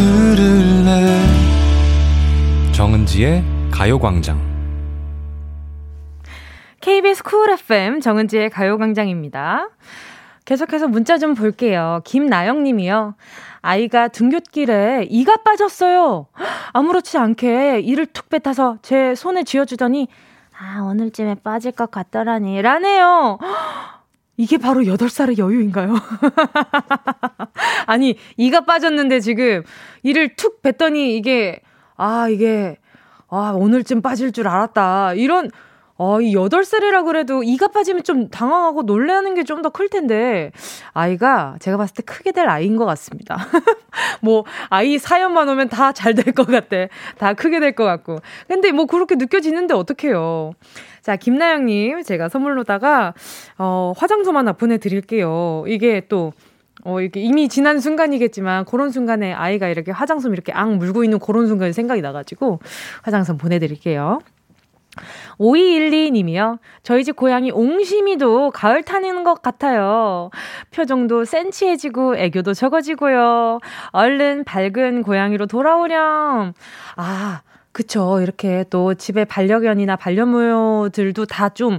Speaker 4: 들을래
Speaker 5: 정은지의 가요광장
Speaker 1: KBS 쿨 FM 정은지의 가요광장입니다. 계속해서 문자 좀 볼게요. 김나영 님이요. 아이가 등굣길에 이가 빠졌어요. 아무렇지 않게 이를 툭 뱉어서 제 손에 쥐어주더니 아 오늘쯤에 빠질 것 같더라니 라네요. 이게 바로 8살의 여유인가요? 아니, 이가 빠졌는데 지금 이를 툭 뱉더니 이게, 아, 이게, 아, 오늘쯤 빠질 줄 알았다. 이런, 어, 이 8살이라 그래도 이가 빠지면 좀 당황하고 놀라는 게 좀 더 클 텐데, 아이가 제가 봤을 때 크게 될 아이인 것 같습니다. 뭐, 아이 사연만 오면 다 잘 될 것 같대. 다 크게 될 것 같고. 근데 뭐 그렇게 느껴지는데 어떡해요. 자, 김나영님, 제가 선물로다가, 어, 화장솜 하나 보내드릴게요. 이게 또, 어, 이렇게 이미 지난 순간이겠지만, 그런 순간에 아이가 이렇게 화장솜 이렇게 앙 물고 있는 그런 순간이 생각이 나가지고, 화장솜 보내드릴게요. 5212님이요. 저희 집 고양이 옹심이도 가을 타는 것 같아요. 표정도 센치해지고 애교도 적어지고요. 얼른 밝은 고양이로 돌아오렴. 아, 그쵸. 이렇게 또 집에 반려견이나 반려묘들도 다 좀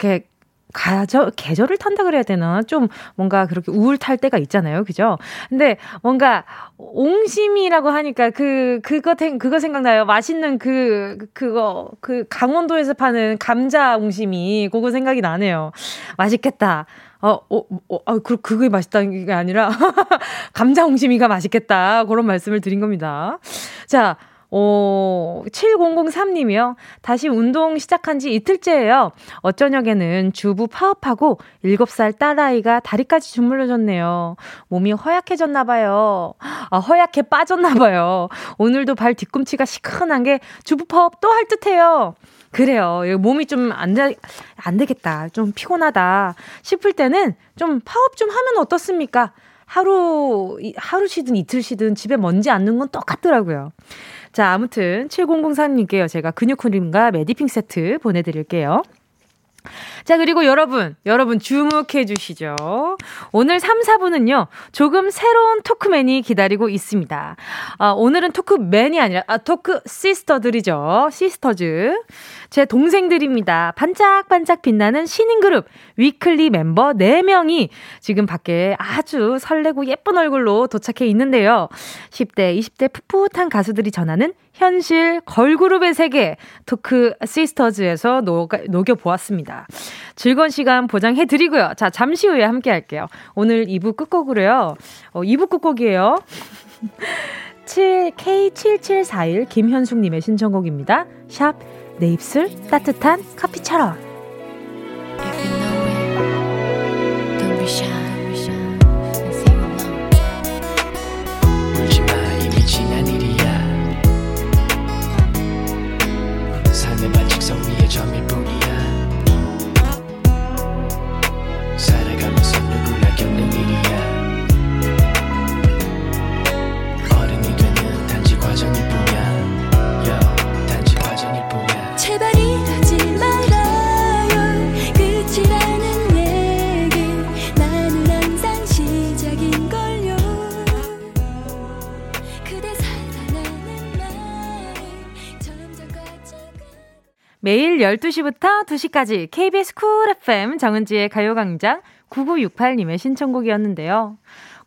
Speaker 1: 이렇게 가저, 계절을 탄다 그래야 되나? 좀 뭔가 그렇게 우울 탈 때가 있잖아요. 그죠? 근데 뭔가 옹심이라고 하니까 그, 그거, 그거 생각나요. 맛있는 그, 그거, 그 강원도에서 파는 감자 옹심이. 그거 생각이 나네요. 맛있겠다. 어, 어, 어, 아, 그, 그게 맛있다는 게 아니라, 감자 옹심이가 맛있겠다. 그런 말씀을 드린 겁니다. 자, 오, 7003님이요. 다시 운동 시작한 지 이틀째예요. 어쩌녁에는 주부 파업하고 7살 딸아이가 다리까지 주물러졌네요. 몸이 허약해졌나봐요. 아, 허약해 빠졌나봐요. 오늘도 발 뒤꿈치가 시큰한 게 주부 파업 또 할 듯해요. 그래요. 몸이 좀안 되, 안 되겠다. 좀 피곤하다. 싶을 때는 좀 파업 좀 하면 어떻습니까? 하루, 하루 쉬든 이틀 쉬든 집에 먼지 않는 건 똑같더라고요. 자, 아무튼 7004님께요. 제가 근육 크림과 메디핑 세트 보내드릴게요. 자, 그리고 여러분, 여러분 주목해 주시죠. 오늘 3, 4부는요, 조금 새로운 토크맨이 기다리고 있습니다. 아, 오늘은 토크맨이 아니라, 아, talk sister들이죠. Sisters. 제 동생들입니다. 반짝반짝 빛나는 신인그룹 위클리 멤버 4명이 지금 밖에 아주 설레고 예쁜 얼굴로 도착해 있는데요. 10대, 20대 풋풋한 가수들이 전하는 현실 걸그룹의 세계 토크 시스터즈에서 녹여, 녹여 보았습니다. 즐거운 시간 보장해 드리고요. 자, 잠시 후에 함께 할게요. 오늘 2부 끝곡으로요. 어, 2부 끝곡이에요. 7, K7741 김현숙 님의 신청곡입니다. 샵, 내 입술 따뜻한 커피처럼. 매일 12시부터 2시까지 KBS 쿨 FM 정은지의 가요광장 9968님의 신청곡이었는데요.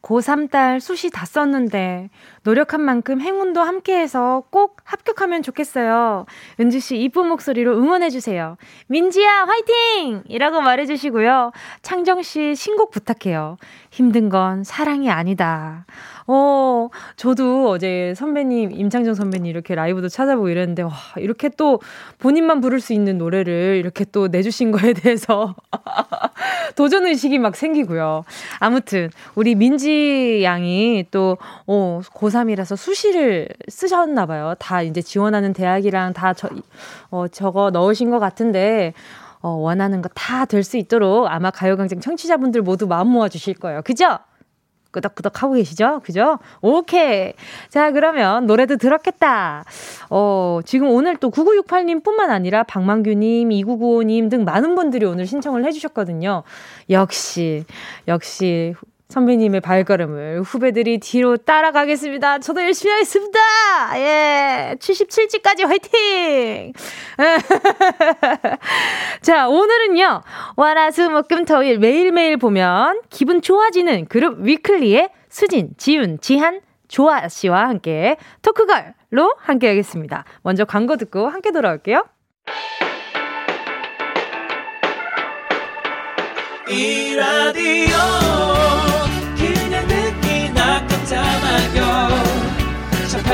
Speaker 1: 고3 딸 수시 다 썼는데 노력한 만큼 행운도 함께해서 꼭 합격하면 좋겠어요. 은지 씨 이쁜 목소리로 응원해 주세요. 민지야 화이팅! 이라고 말해 주시고요. 창정 씨 신곡 부탁해요. 힘든 건 사랑이 아니다. 어, 저도 어제 선배님, 임창정 선배님 이렇게 라이브도 찾아보고 이랬는데, 와, 이렇게 또 본인만 부를 수 있는 노래를 이렇게 또 내주신 거에 대해서 도전의식이 막 생기고요. 아무튼, 우리 민지 양이 또, 어, 고 3이라서 수시를 쓰셨나 봐요. 다 이제 지원하는 대학이랑 다 저, 어, 적어 넣으신 것 같은데, 어, 원하는 거 다 될 수 있도록 아마 가요광장 청취자분들 모두 마음 모아 주실 거예요. 그죠? 끄덕끄덕 하고 계시죠? 그죠? 오케이. 자, 그러면 노래도 들었겠다. 어, 지금 오늘 또 9968님 뿐만 아니라 박만규님, 2995님 등 많은 분들이 오늘 신청을 해주셨거든요. 역시, 역시 선배님의 발걸음을 후배들이 뒤로 따라가겠습니다. 저도 열심히 하겠습니다. 예. 77지까지 화이팅! 자, 오늘은요. 와라수 목금 토일 매일매일 보면 기분 좋아지는 그룹 위클리의 수진, 지윤, 지한, 조아 씨와 함께 토크걸로 함께 하겠습니다. 먼저 광고 듣고 함께 돌아올게요. 이 라디오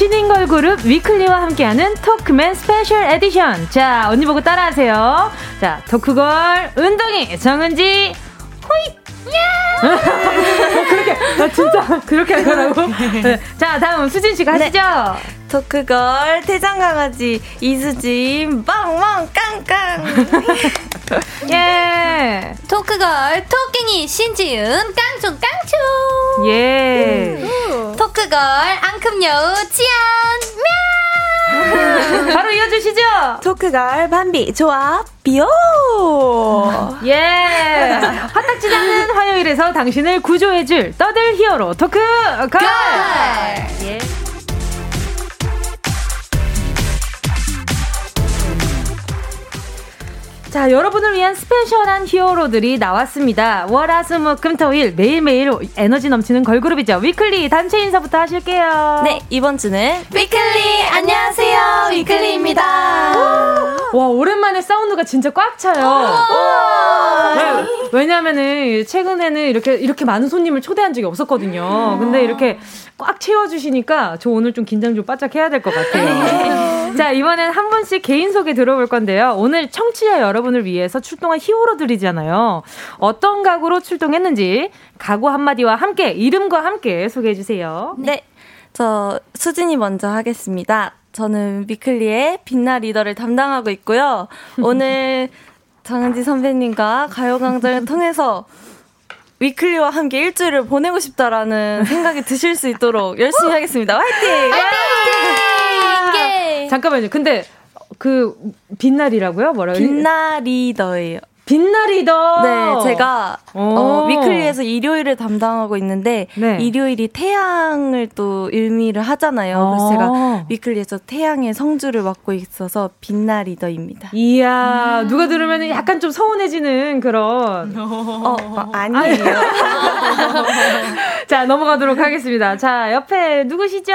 Speaker 1: 신인 걸 그룹 위클리와 함께하는 토크맨 special edition. 자, 언니 보고 따라하세요. 자, 토크걸 운동이 정은지 호잇! 야! 어, 그렇게, 나 진짜 그렇게 할 거라고? 네. 자, 다음 수진 씨가 하시죠. 네.
Speaker 6: 토크걸 대장강아지 이수진 빵빵 깡깡.
Speaker 1: 예.
Speaker 7: 토크걸 토끼니 신지은 깡총 깡총
Speaker 1: 예.
Speaker 7: 토크걸 앙큼 여우 치안 喵
Speaker 1: 바로 이어주시죠.
Speaker 6: 토크걸 반비 조합 비오.
Speaker 1: 예. 화딱지 않 는 화요일에서 당신을 구조해줄 떠들 히어로 토크 걸 예. 자, 여러분을 위한 special한 히어로들이 나왔습니다. 월화수목금토일 매일매일 에너지 넘치는 걸그룹이죠. 위클리 단체 인사부터 하실게요.
Speaker 6: 네, 이번 주는
Speaker 7: 위클리 안녕하세요. 위클리입니다.
Speaker 1: 와, 오랜만에 사운드가 진짜 꽉 차요. 왜, 왜냐면은 최근에는 이렇게 이렇게 많은 손님을 초대한 적이 없었거든요. 근데 이렇게 꽉 채워주시니까 저 오늘 좀 긴장 좀 바짝 해야 될 것 같아요. 자, 이번엔 한 분씩 개인 소개 들어볼 건데요. 오늘 청취자 여러분을 위해서 출동한 히어로들이잖아요. 어떤 각오로 출동했는지 각오 한마디와 함께 이름과 함께 소개해 주세요.
Speaker 6: 네. 저 수진이 먼저 하겠습니다. 저는 위클리의 빛나 리더를 담당하고 있고요. 오늘 정은지 선배님과 가요광장을 통해서 위클리와 함께 일주일을 보내고 싶다라는 생각이 드실 수 있도록 열심히 하겠습니다. 화이팅!
Speaker 7: 화이팅!
Speaker 1: 잠깐만요. 근데 그 빛날이라고요? 뭐라고?
Speaker 6: 빛나 리더예요.
Speaker 1: 빛날이더.
Speaker 6: 네, 제가 어, 위클리에서 일요일을 담당하고 있는데 네. 일요일이 태양을 또 의미를 하잖아요. 그래서 제가 어. 위클리에서 태양의 성주를 맡고 있어서 빛나 리더입니다.
Speaker 1: 이야, 음. 누가 들으면 약간 좀 서운해지는 그런.
Speaker 6: 어, 어 아니에요.
Speaker 1: 자, 넘어가도록 하겠습니다. 자, 옆에 누구시죠?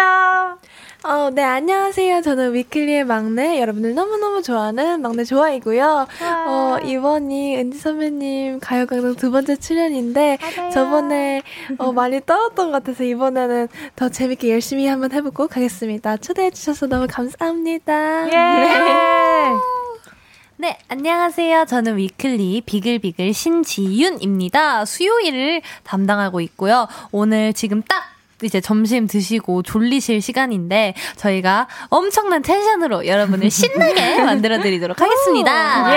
Speaker 8: 어, 네, 안녕하세요. 저는 위클리의 막내, 여러분들 너무너무 좋아하는 막내 조아이고요. 어, 이번이 은지 선배님 가요광장 두 번째 출연인데, 맞아요. 저번에 어, 많이 떨었던 것 같아서 이번에는 더 재밌게 열심히 한번 해보고 가겠습니다. 초대해주셔서 너무 감사합니다.
Speaker 1: 예. 네.
Speaker 7: 네, 안녕하세요. 저는 위클리 비글비글 신지윤입니다. 수요일을 담당하고 있고요. 오늘 지금 딱 이제 점심 드시고 졸리실 시간인데 저희가 엄청난 텐션으로 여러분을 신나게 만들어 드리도록 하겠습니다.
Speaker 1: 예!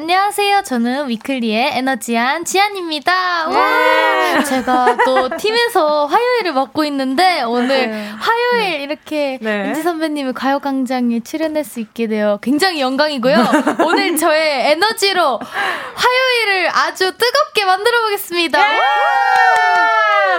Speaker 7: 안녕하세요. 저는 위클리의 에너지한 지안입니다. 와! 제가 또 팀에서 화요일을 맡고 있는데 오늘 네. 화요일 이렇게 네. 은지 선배님이 가요광장에 출연할 수 있게 되어 굉장히 영광이고요. 오늘 저의 에너지로 화요일을 아주 뜨겁게 만들어 보겠습니다. 예!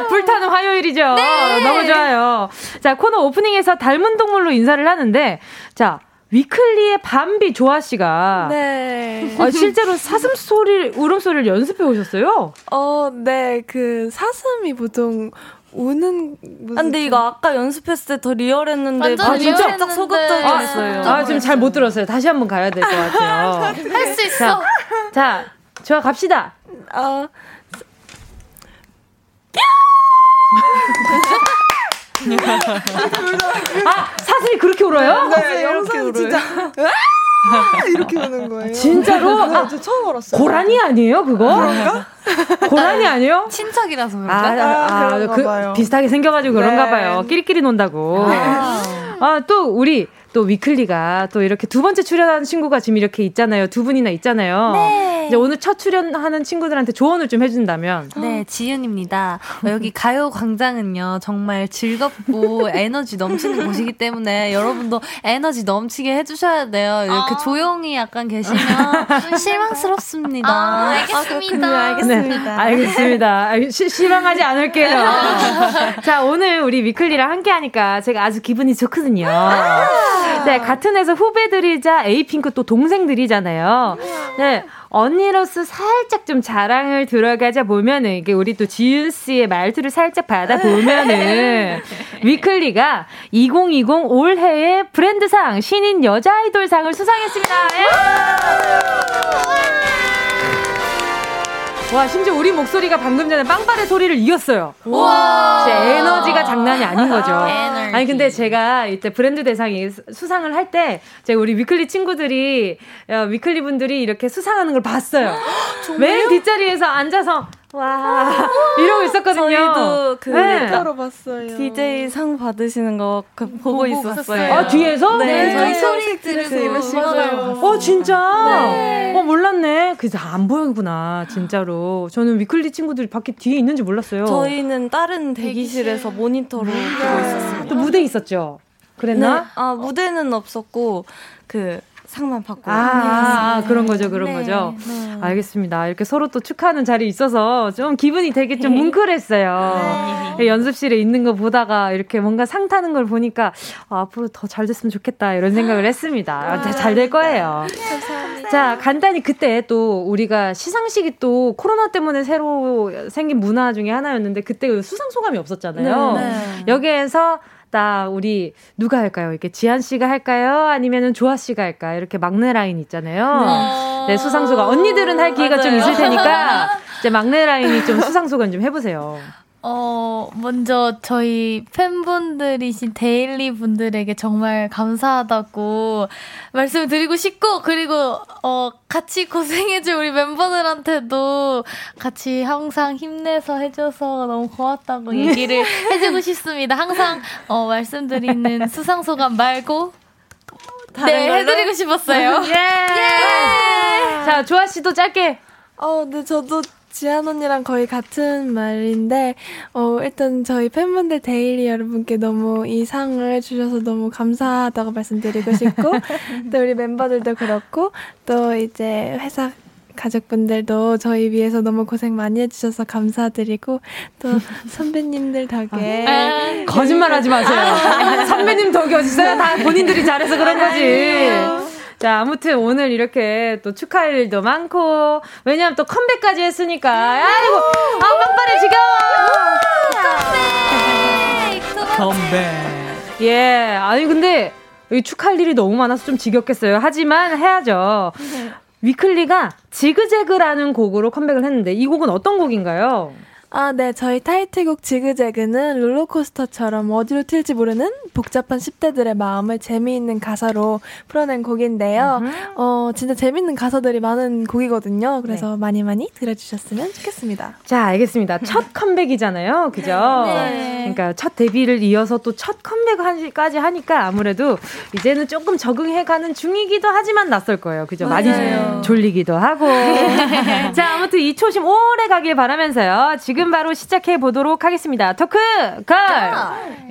Speaker 1: 불타는 화요일이죠. 네! 너무 좋아요. 자, 코너 오프닝에서 닮은 동물로 인사를 하는데, 자, 위클리의 밤비 조아 씨가 네. 아, 실제로 사슴 소리 울음 소리를 연습해 오셨어요?
Speaker 8: 어, 네. 그 사슴이 보통 우는
Speaker 6: 아, 근데 이거 아까 연습했을 때 더 리얼했는데 아, 진짜 짝 소극적이었어요.
Speaker 1: 아, 아, 지금 잘 못 들었어요. 다시 한번 가야 될 것 같아요.
Speaker 7: 할 수 있어.
Speaker 1: 자, 자, 좋아 갑시다. 어. 아, 사슴이 그렇게 울어요?
Speaker 8: 네, 네 영상 진짜. 이렇게 우는 거예요.
Speaker 1: 진짜로?
Speaker 8: 아, 저 처음 알았어요.
Speaker 1: 고라니 아니에요, 그거? 그런가? 고라니 아니에요?
Speaker 7: 친척이라서 그런가?
Speaker 1: 아, 아, 아 그, 봐요. 비슷하게 생겨가지고 그런가 네. 봐요. 끼리끼리 논다고. 아, 아또 우리 또 위클리가 또 이렇게 두 번째 출연하는 친구가 지금 이렇게 있잖아요. 두 분이나 있잖아요. 네. 이제 오늘 첫 출연하는 친구들한테 조언을 좀 해준다면.
Speaker 7: 네, 지윤입니다. 여기 가요 광장은요 정말 즐겁고 에너지 넘치는 곳이기 때문에 여러분도 에너지 넘치게 해주셔야 돼요. 이렇게 아. 조용히 약간 계시면 실망스럽습니다. 아,
Speaker 8: 알겠습니다. 아, 알겠습니다. 네,
Speaker 1: 알겠습니다. 시, 실망하지 않을게요. 자, 오늘 우리 위클리랑 함께 하니까 제가 아주 기분이 좋거든요. 네, 같은 회사 후배들이자 에이핑크 또 동생들이잖아요. 네. 언니로서 살짝 좀 자랑을 들어가자 보면은 이게 우리 또 지윤 씨의 말투를 살짝 받아 보면은 위클리가 2020 올해의 브랜드상 신인 여자 아이돌상을 수상했습니다. 예! 와, 심지어 우리 목소리가 방금 전에 빵빠레 소리를 이겼어요. 와. 아닌 거죠. 아니, 근데 제가 이때 브랜드 대상이 수상을 할 때, 제가 우리 위클리 친구들이, 어, 위클리 분들이 이렇게 수상하는 걸 봤어요. 맨 뒷자리에서 앉아서, 와 이러고 있었거든요.
Speaker 6: 저희도 그
Speaker 8: 네. 따로 봤어요.
Speaker 6: DJ 상 받으시는 거 그 보고, 보고 있었어요.
Speaker 1: 아 뒤에서?
Speaker 6: 네,
Speaker 8: 네. 저희 소리 들으시고
Speaker 1: 어 진짜? 네. 어 몰랐네. 그래서 안 보이구나 진짜로. 저는 위클리 친구들이 밖에 뒤에 있는지 몰랐어요.
Speaker 6: 저희는 다른 대기실에서 모니터로 보고 있었어요.
Speaker 1: 또 무대 있었죠? 그랬나?
Speaker 6: 네. 아 무대는 없었고 그 상만 받고.
Speaker 1: 아, 아, 아 그런 거죠, 그런 네. 거죠. 네. 알겠습니다. 이렇게 서로 또 축하하는 자리 있어서 좀 기분이 되게 좀 네. 뭉클했어요. 네. 연습실에 있는 거 보다가 이렇게 뭔가 상 타는 걸 보니까 아, 앞으로 더 잘 됐으면 좋겠다 이런 생각을 했습니다. 잘 될 거예요.
Speaker 8: 감사합니다.
Speaker 1: 자, 간단히 그때 또 우리가 시상식이 또 코로나 때문에 새로 생긴 문화 중에 하나였는데 그때 수상 소감이 없었잖아요. 네. 여기에서 딱 우리 누가 할까요? 이렇게 지한 씨가 할까요? 아니면은 조아 씨가 할까요? 이렇게 막내 라인 있잖아요. 네, 네 수상소가 언니들은 할 기회가 맞아요. 좀 있을 테니까 이제 막내 라인이 좀 수상소감 좀 해보세요.
Speaker 7: 어, 먼저 저희 팬분들이신 데일리 분들에게 정말 감사하다고 말씀을 드리고 싶고, 그리고, 어, 같이 고생해줄 우리 멤버들한테도 같이 항상 힘내서 해줘서 너무 고맙다고 얘기를 해주고 싶습니다. 항상, 어, 말씀드리는 수상소감 말고, 네, 해드리고 싶었어요. 예!
Speaker 1: 예! 자, 조아씨도 짧게.
Speaker 8: 어, 네, 저도 지한 언니랑 거의 같은 말인데, 어, 일단 저희 팬분들 데일리 여러분께 너무 이 상을 주셔서 너무 감사하다고 말씀드리고 싶고, 또 우리 멤버들도 그렇고, 또 이제 회사 가족분들도 저희 위해서 너무 고생 많이 해주셔서 감사드리고 또 선배님들 덕에
Speaker 1: 아, 거짓말하지 마세요. 선배님 덕이 어딨어요? 다 본인들이 잘해서 그런 거지. 자, 아무튼 오늘 이렇게 또 축하할 일도 많고, 왜냐면 또 컴백까지 했으니까. 아이고, 아, 빵빠레
Speaker 7: 지겨워! 컴백!
Speaker 5: 컴백!
Speaker 1: 예, 아니, 근데, 이 축하할 일이 너무 많아서 좀 지겹겠어요. 하지만 해야죠. 위클리가 지그재그라는 곡으로 컴백을 했는데, 이 곡은 어떤 곡인가요?
Speaker 8: 아, 네. 저희 타이틀곡 지그재그는 롤러코스터처럼 어디로 튈지 모르는 복잡한 10대들의 마음을 재미있는 가사로 풀어낸 곡인데요. 어, 진짜 재미있는 가사들이 많은 곡이거든요. 그래서 네. 많이 많이 들어주셨으면 좋겠습니다.
Speaker 1: 자, 알겠습니다. 첫 컴백이잖아요. 그죠? 네. 그러니까 첫 데뷔를 이어서 또 첫 컴백까지 하니까 아무래도 이제는 조금 적응해가는 중이기도 하지만 낯설 거예요. 그죠? 많이 졸리기도 하고. 자, 아무튼 이 초심 오래 가길 바라면서요. 지금 지금 바로 시작해 보도록 하겠습니다. 토크 걸.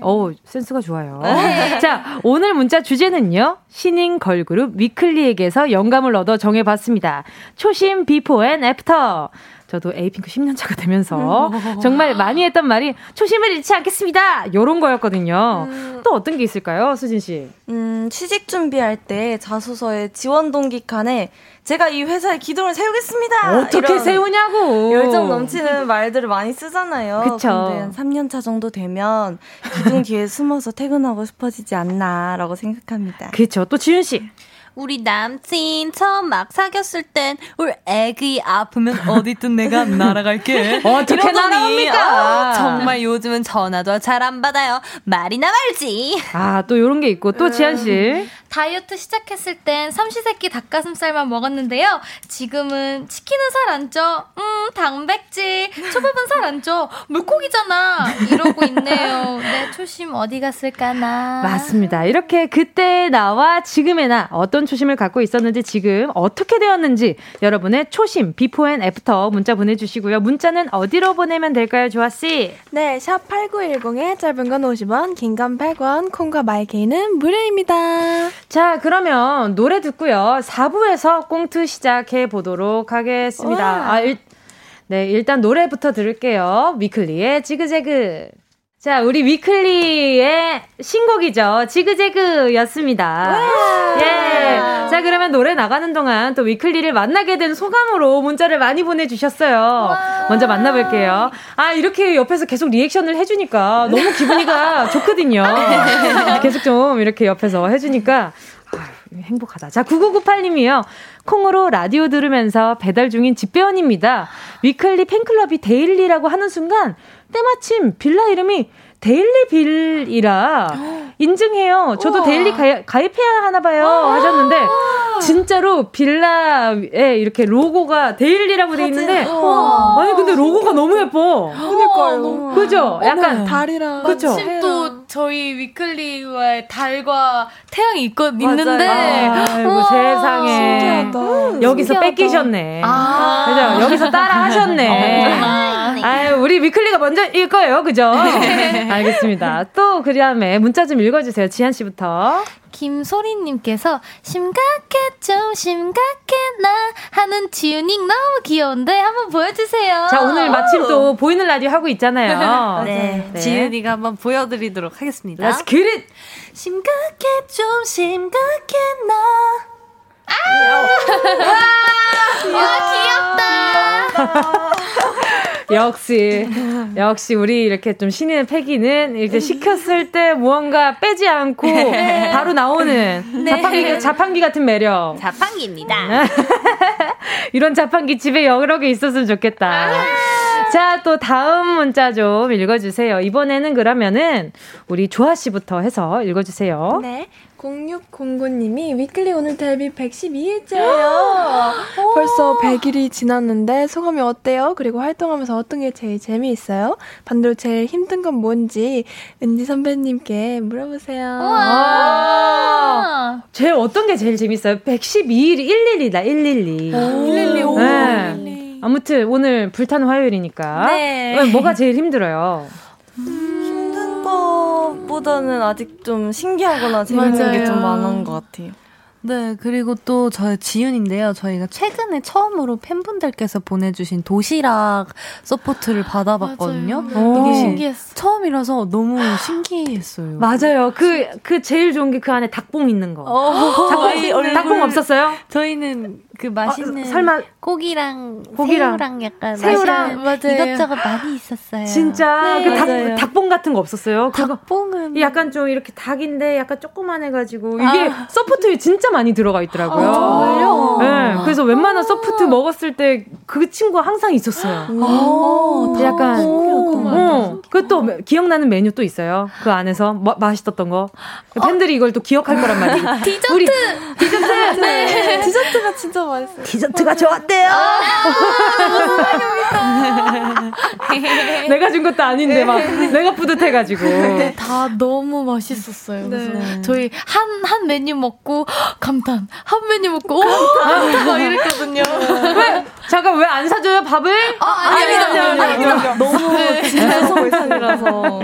Speaker 1: 오 센스가 좋아요. 네. 자 오늘 문자 주제는요. 신인 걸그룹 위클리에게서 영감을 얻어 정해봤습니다. 초심 before and after. 저도 에이핑크 10년 차가 되면서 정말 많이 했던 말이 초심을 잃지 않겠습니다. 요런 거였거든요. 음. 또 어떤 게 있을까요, 수진 씨?
Speaker 6: 음, 취직 준비할 때 자소서에 지원 동기 칸에 제가 이 회사에 기둥을 세우겠습니다.
Speaker 1: 어떻게 세우냐고.
Speaker 6: 열정 넘치는 말들을 많이 쓰잖아요. 그쵸. 근데 한 3년 차 정도 되면 기둥 뒤에 숨어서 퇴근하고 싶어지지 않나라고 생각합니다.
Speaker 1: 그렇죠. 또 지윤 씨.
Speaker 7: 우리 남친 처음 막 사귀었을 땐 우리 애기 아프면 어디든 내가 날아갈게.
Speaker 1: 어떻게 날아갑니까?
Speaker 7: 어, 정말 요즘은 전화도 잘 안 받아요. 말이나 말지.
Speaker 1: 아, 또 요런 게 있고 또 지한 씨.
Speaker 7: 다이어트 시작했을 땐 삼시세끼 닭가슴살만 먹었는데요. 지금은 치킨은 살 안 쪄. 음, 단백질. 초밥은 살 안 쪄. 물고기잖아. 이러고 있네요. 내 초심 어디 갔을까나.
Speaker 1: 맞습니다. 이렇게 그때 나와 지금의 나 어떤 초심을 갖고 있었는지 지금 어떻게 되었는지 여러분의 초심 before and after 문자 보내주시고요. 문자는 어디로 보내면 될까요, 조아 씨?
Speaker 8: 네, 샵 8910에 짧은 건 50원, 긴 건 100원, 콩과 마이케이는 무료입니다.
Speaker 1: 자, 그러면 노래 듣고요. 4부에서 꽁트 시작해 보도록 하겠습니다. 아, 일, 네, 일단 노래부터 들을게요. 위클리의 지그재그. 자, 우리 위클리의 신곡이죠. 지그재그였습니다. 예. 자, 그러면 노래 나가는 동안 또 위클리를 만나게 된 소감으로 문자를 많이 보내주셨어요. 먼저 만나볼게요. 아, 이렇게 옆에서 계속 리액션을 해주니까 너무 기분이가 좋거든요. 계속 좀 이렇게 옆에서 해주니까 행복하다. 자, 9998님이요. 콩으로 라디오 들으면서 배달 중인 집배원입니다. 위클리 팬클럽이 데일리라고 하는 순간 때마침 빌라 이름이 데일리 빌이라 인증해요. 저도 우와. 데일리 가입, 가입해야 하나 봐요. 하셨는데 진짜로 빌라에 이렇게 로고가 데일리라고 돼 있는데 아니 근데 로고가 너무 예뻐.
Speaker 8: 그니까요.
Speaker 1: 그죠? 약간
Speaker 8: 달이랑
Speaker 7: 그죠? 또 저희 위클리와의 달과 태양이 있거 있는데
Speaker 1: 아이고 세상에 신기하다. 여기서 신기하다. 뺏기셨네. 아~ 그죠? 여기서 따라 하셨네. 아유, 우리 위클리가 먼저 일 거예요. 그죠? 알겠습니다. 또 그다음에 문자 좀 읽어주세요. 지한 씨부터.
Speaker 7: 김소리님께서 심각해 좀 심각해 나 하는 지유닝 너무 귀여운데 한번 보여주세요.
Speaker 1: 자 오늘 마침 또 보이는 라디오 하고 있잖아요.
Speaker 6: 네, 네. 지윤이가 한번 보여드리도록 하겠습니다.
Speaker 1: Let's get it.
Speaker 7: 심각해 좀 심각해 나. 아! 와 귀엽다.
Speaker 1: 역시 역시 우리 이렇게 좀 신인의 패기는 이렇게 시켰을 때 무언가 빼지 않고 바로 나오는 네. 자판기 자판기 같은 매력.
Speaker 7: 자판기입니다.
Speaker 1: 이런 자판기 집에 여러 개 있었으면 좋겠다. 아~ 자, 또 다음 문자 좀 읽어주세요. 이번에는 그러면은 우리 조아 씨부터 해서 읽어주세요.
Speaker 8: 네. 0609님이 위클리 오늘 데뷔 112일째예요. 벌써 100일이 지났는데 소감이 어때요? 그리고 활동하면서 어떤 게 제일 재미있어요? 반대로 제일 힘든 건 뭔지 은지 선배님께 물어보세요.
Speaker 1: 제일 어떤 게 제일 재밌어요? 112일이 112다, 112.
Speaker 8: 112, 오. 네. 112.
Speaker 1: 아무튼 오늘 불타는 화요일이니까. 네. 뭐가 제일 힘들어요? 음.
Speaker 6: 것보다는 아직 좀 신기하거나 재밌는 게 좀 많은 것 같아요.
Speaker 9: 네, 그리고 또 저희 지윤인데요. 저희가 최근에 처음으로 팬분들께서 보내주신 도시락 support를 받아봤거든요.
Speaker 7: 너무 신기했어.
Speaker 9: 처음이라서 너무 신기했어요.
Speaker 1: 맞아요. 그, 그 제일 좋은 게 그 안에 닭봉 있는 거. 어, 닭봉, 닭봉 없었어요?
Speaker 9: 저희는 그 맛있는
Speaker 1: 어, 설마
Speaker 9: 고기랑 고기랑 새우랑 약간
Speaker 1: 새우랑
Speaker 9: 맞아요. 이것저것 많이 있었어요.
Speaker 1: 진짜
Speaker 9: 네,
Speaker 1: 그 닭, 닭봉 같은 거 없었어요?
Speaker 9: 닭봉은
Speaker 1: 약간 좀 이렇게 닭인데 약간 조그만 해가지고 이게 아. support에 진짜 많이 들어가 있더라고요. 아? 네, 그래서 웬만한 support 먹었을 때 그 친구 항상 있었어요.
Speaker 9: 아,
Speaker 1: 약간 어, 그또 기억나는 메뉴 또 있어요. 그 안에서 마, 맛있었던 거 팬들이 이걸 또 기억할 거란 말이에요.
Speaker 7: 디저트 우리
Speaker 1: 디저트
Speaker 8: 네. 디저트가 진짜 맛있어요.
Speaker 1: 디저트가 좋았대요. 아, 내가 준 것도 아닌데 막 내가 뿌듯해가지고.
Speaker 7: 네, 다 너무 맛있었어요. 그래서 네. 저희 한한 메뉴 먹고 감탄, 한 메뉴 먹고 오 감탄 막 이랬거든요.
Speaker 1: 왜 잠깐 왜 안 사줘요 밥을?
Speaker 7: 아, 아닙니다. 아닙니다. 아닙니다.
Speaker 6: 너무 네. 진짜 소울상이라서.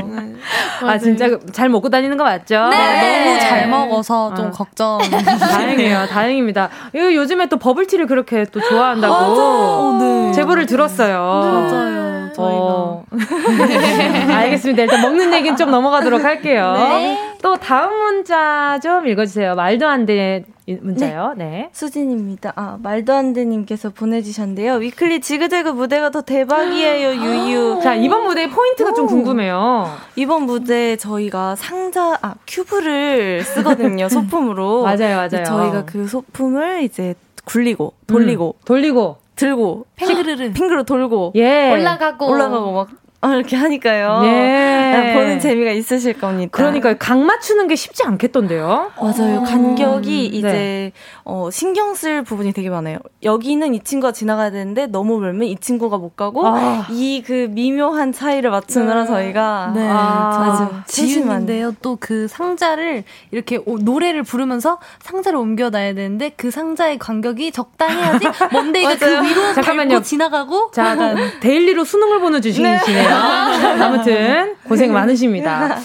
Speaker 1: 아 진짜 잘 먹고 다니는 거 맞죠?
Speaker 9: 네. 너무 잘 먹어서 좀 어. 걱정.
Speaker 1: 다행이에요. 다행입니다. 요즘에 또 버블티를 그렇게 또 좋아한다고
Speaker 9: 어, 네.
Speaker 1: 제보를 들었어요.
Speaker 9: 네. 맞아요. 저희가. 어.
Speaker 1: 알겠습니다. 일단 먹는 얘기는 좀 넘어가도록 할게요. 네. 또 다음 문자 좀 읽어주세요. 말도 안 돼. 문자요. 네. 네.
Speaker 6: 수진입니다. 아, 말도 안 돼님께서 보내주셨는데요. 위클리 지그재그 무대가 더 대박이에요, 유유.
Speaker 1: 자, 이번 무대의 포인트가 오. 좀 궁금해요.
Speaker 6: 이번 무대 저희가 상자, 아, 큐브를 쓰거든요, 소품으로.
Speaker 1: 맞아요, 맞아요.
Speaker 6: 저희가 그 소품을 이제 굴리고, 돌리고.
Speaker 1: 음, 돌리고.
Speaker 6: 들고
Speaker 7: 팽그르르
Speaker 6: 팽그르 돌고
Speaker 1: 예
Speaker 7: 올라가고
Speaker 6: 올라가고 막 어, 이렇게 하니까요.
Speaker 1: 예.
Speaker 6: 보는 재미가 있으실 겁니다.
Speaker 1: 그러니까 각 맞추는 게 쉽지 않겠던데요.
Speaker 6: 맞아요. 어. 간격이 네. 이제 네. 어, 신경 쓸 부분이 되게 많아요. 여기는 이 친구가 지나가야 되는데 너무 멀면 이 친구가 못 가고 아. 이그 미묘한 차이를 맞추느라 네. 저희가
Speaker 9: 네. 아, 맞아. 지윤인데요. 또 그 상자를 이렇게 오, 노래를 부르면서 상자를 옮겨놔야 되는데 그 상자의 간격이 적당해야지 먼데이가 그 위로 잠깐만요. 지나가고
Speaker 1: 자, 데일리로 수능을 보내주시네요. 네. 아무튼 고생 많으십니다.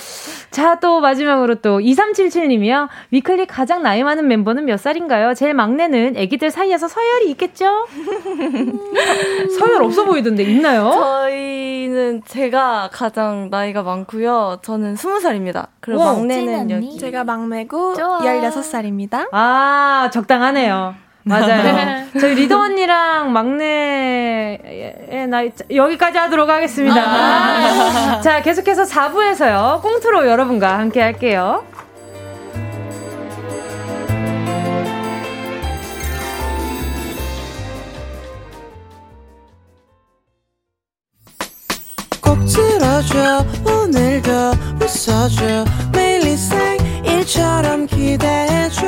Speaker 1: 자, 또 마지막으로 또 2377님이요. 위클리 가장 나이 많은 멤버는 몇 살인가요? 제일 막내는 애기들 사이에서 서열이 있겠죠? 서열 없어 보이던데 있나요?
Speaker 6: 저희는 제가 가장 나이가 많고요. 저는 20살입니다. 그리고 오, 막내는
Speaker 8: 여기. 제가 막내고 조아. 16살입니다.
Speaker 1: 아, 적당하네요. 맞아요. 네. 저희 리더 언니랑 막내의 나이 여기까지 하도록 하겠습니다. 아~ 네. 자, 계속해서 4부에서요. 꽁트로 여러분과 함께 할게요.
Speaker 10: 꼭 들어줘 오늘도 웃어줘 매일 생일처럼 기대해줘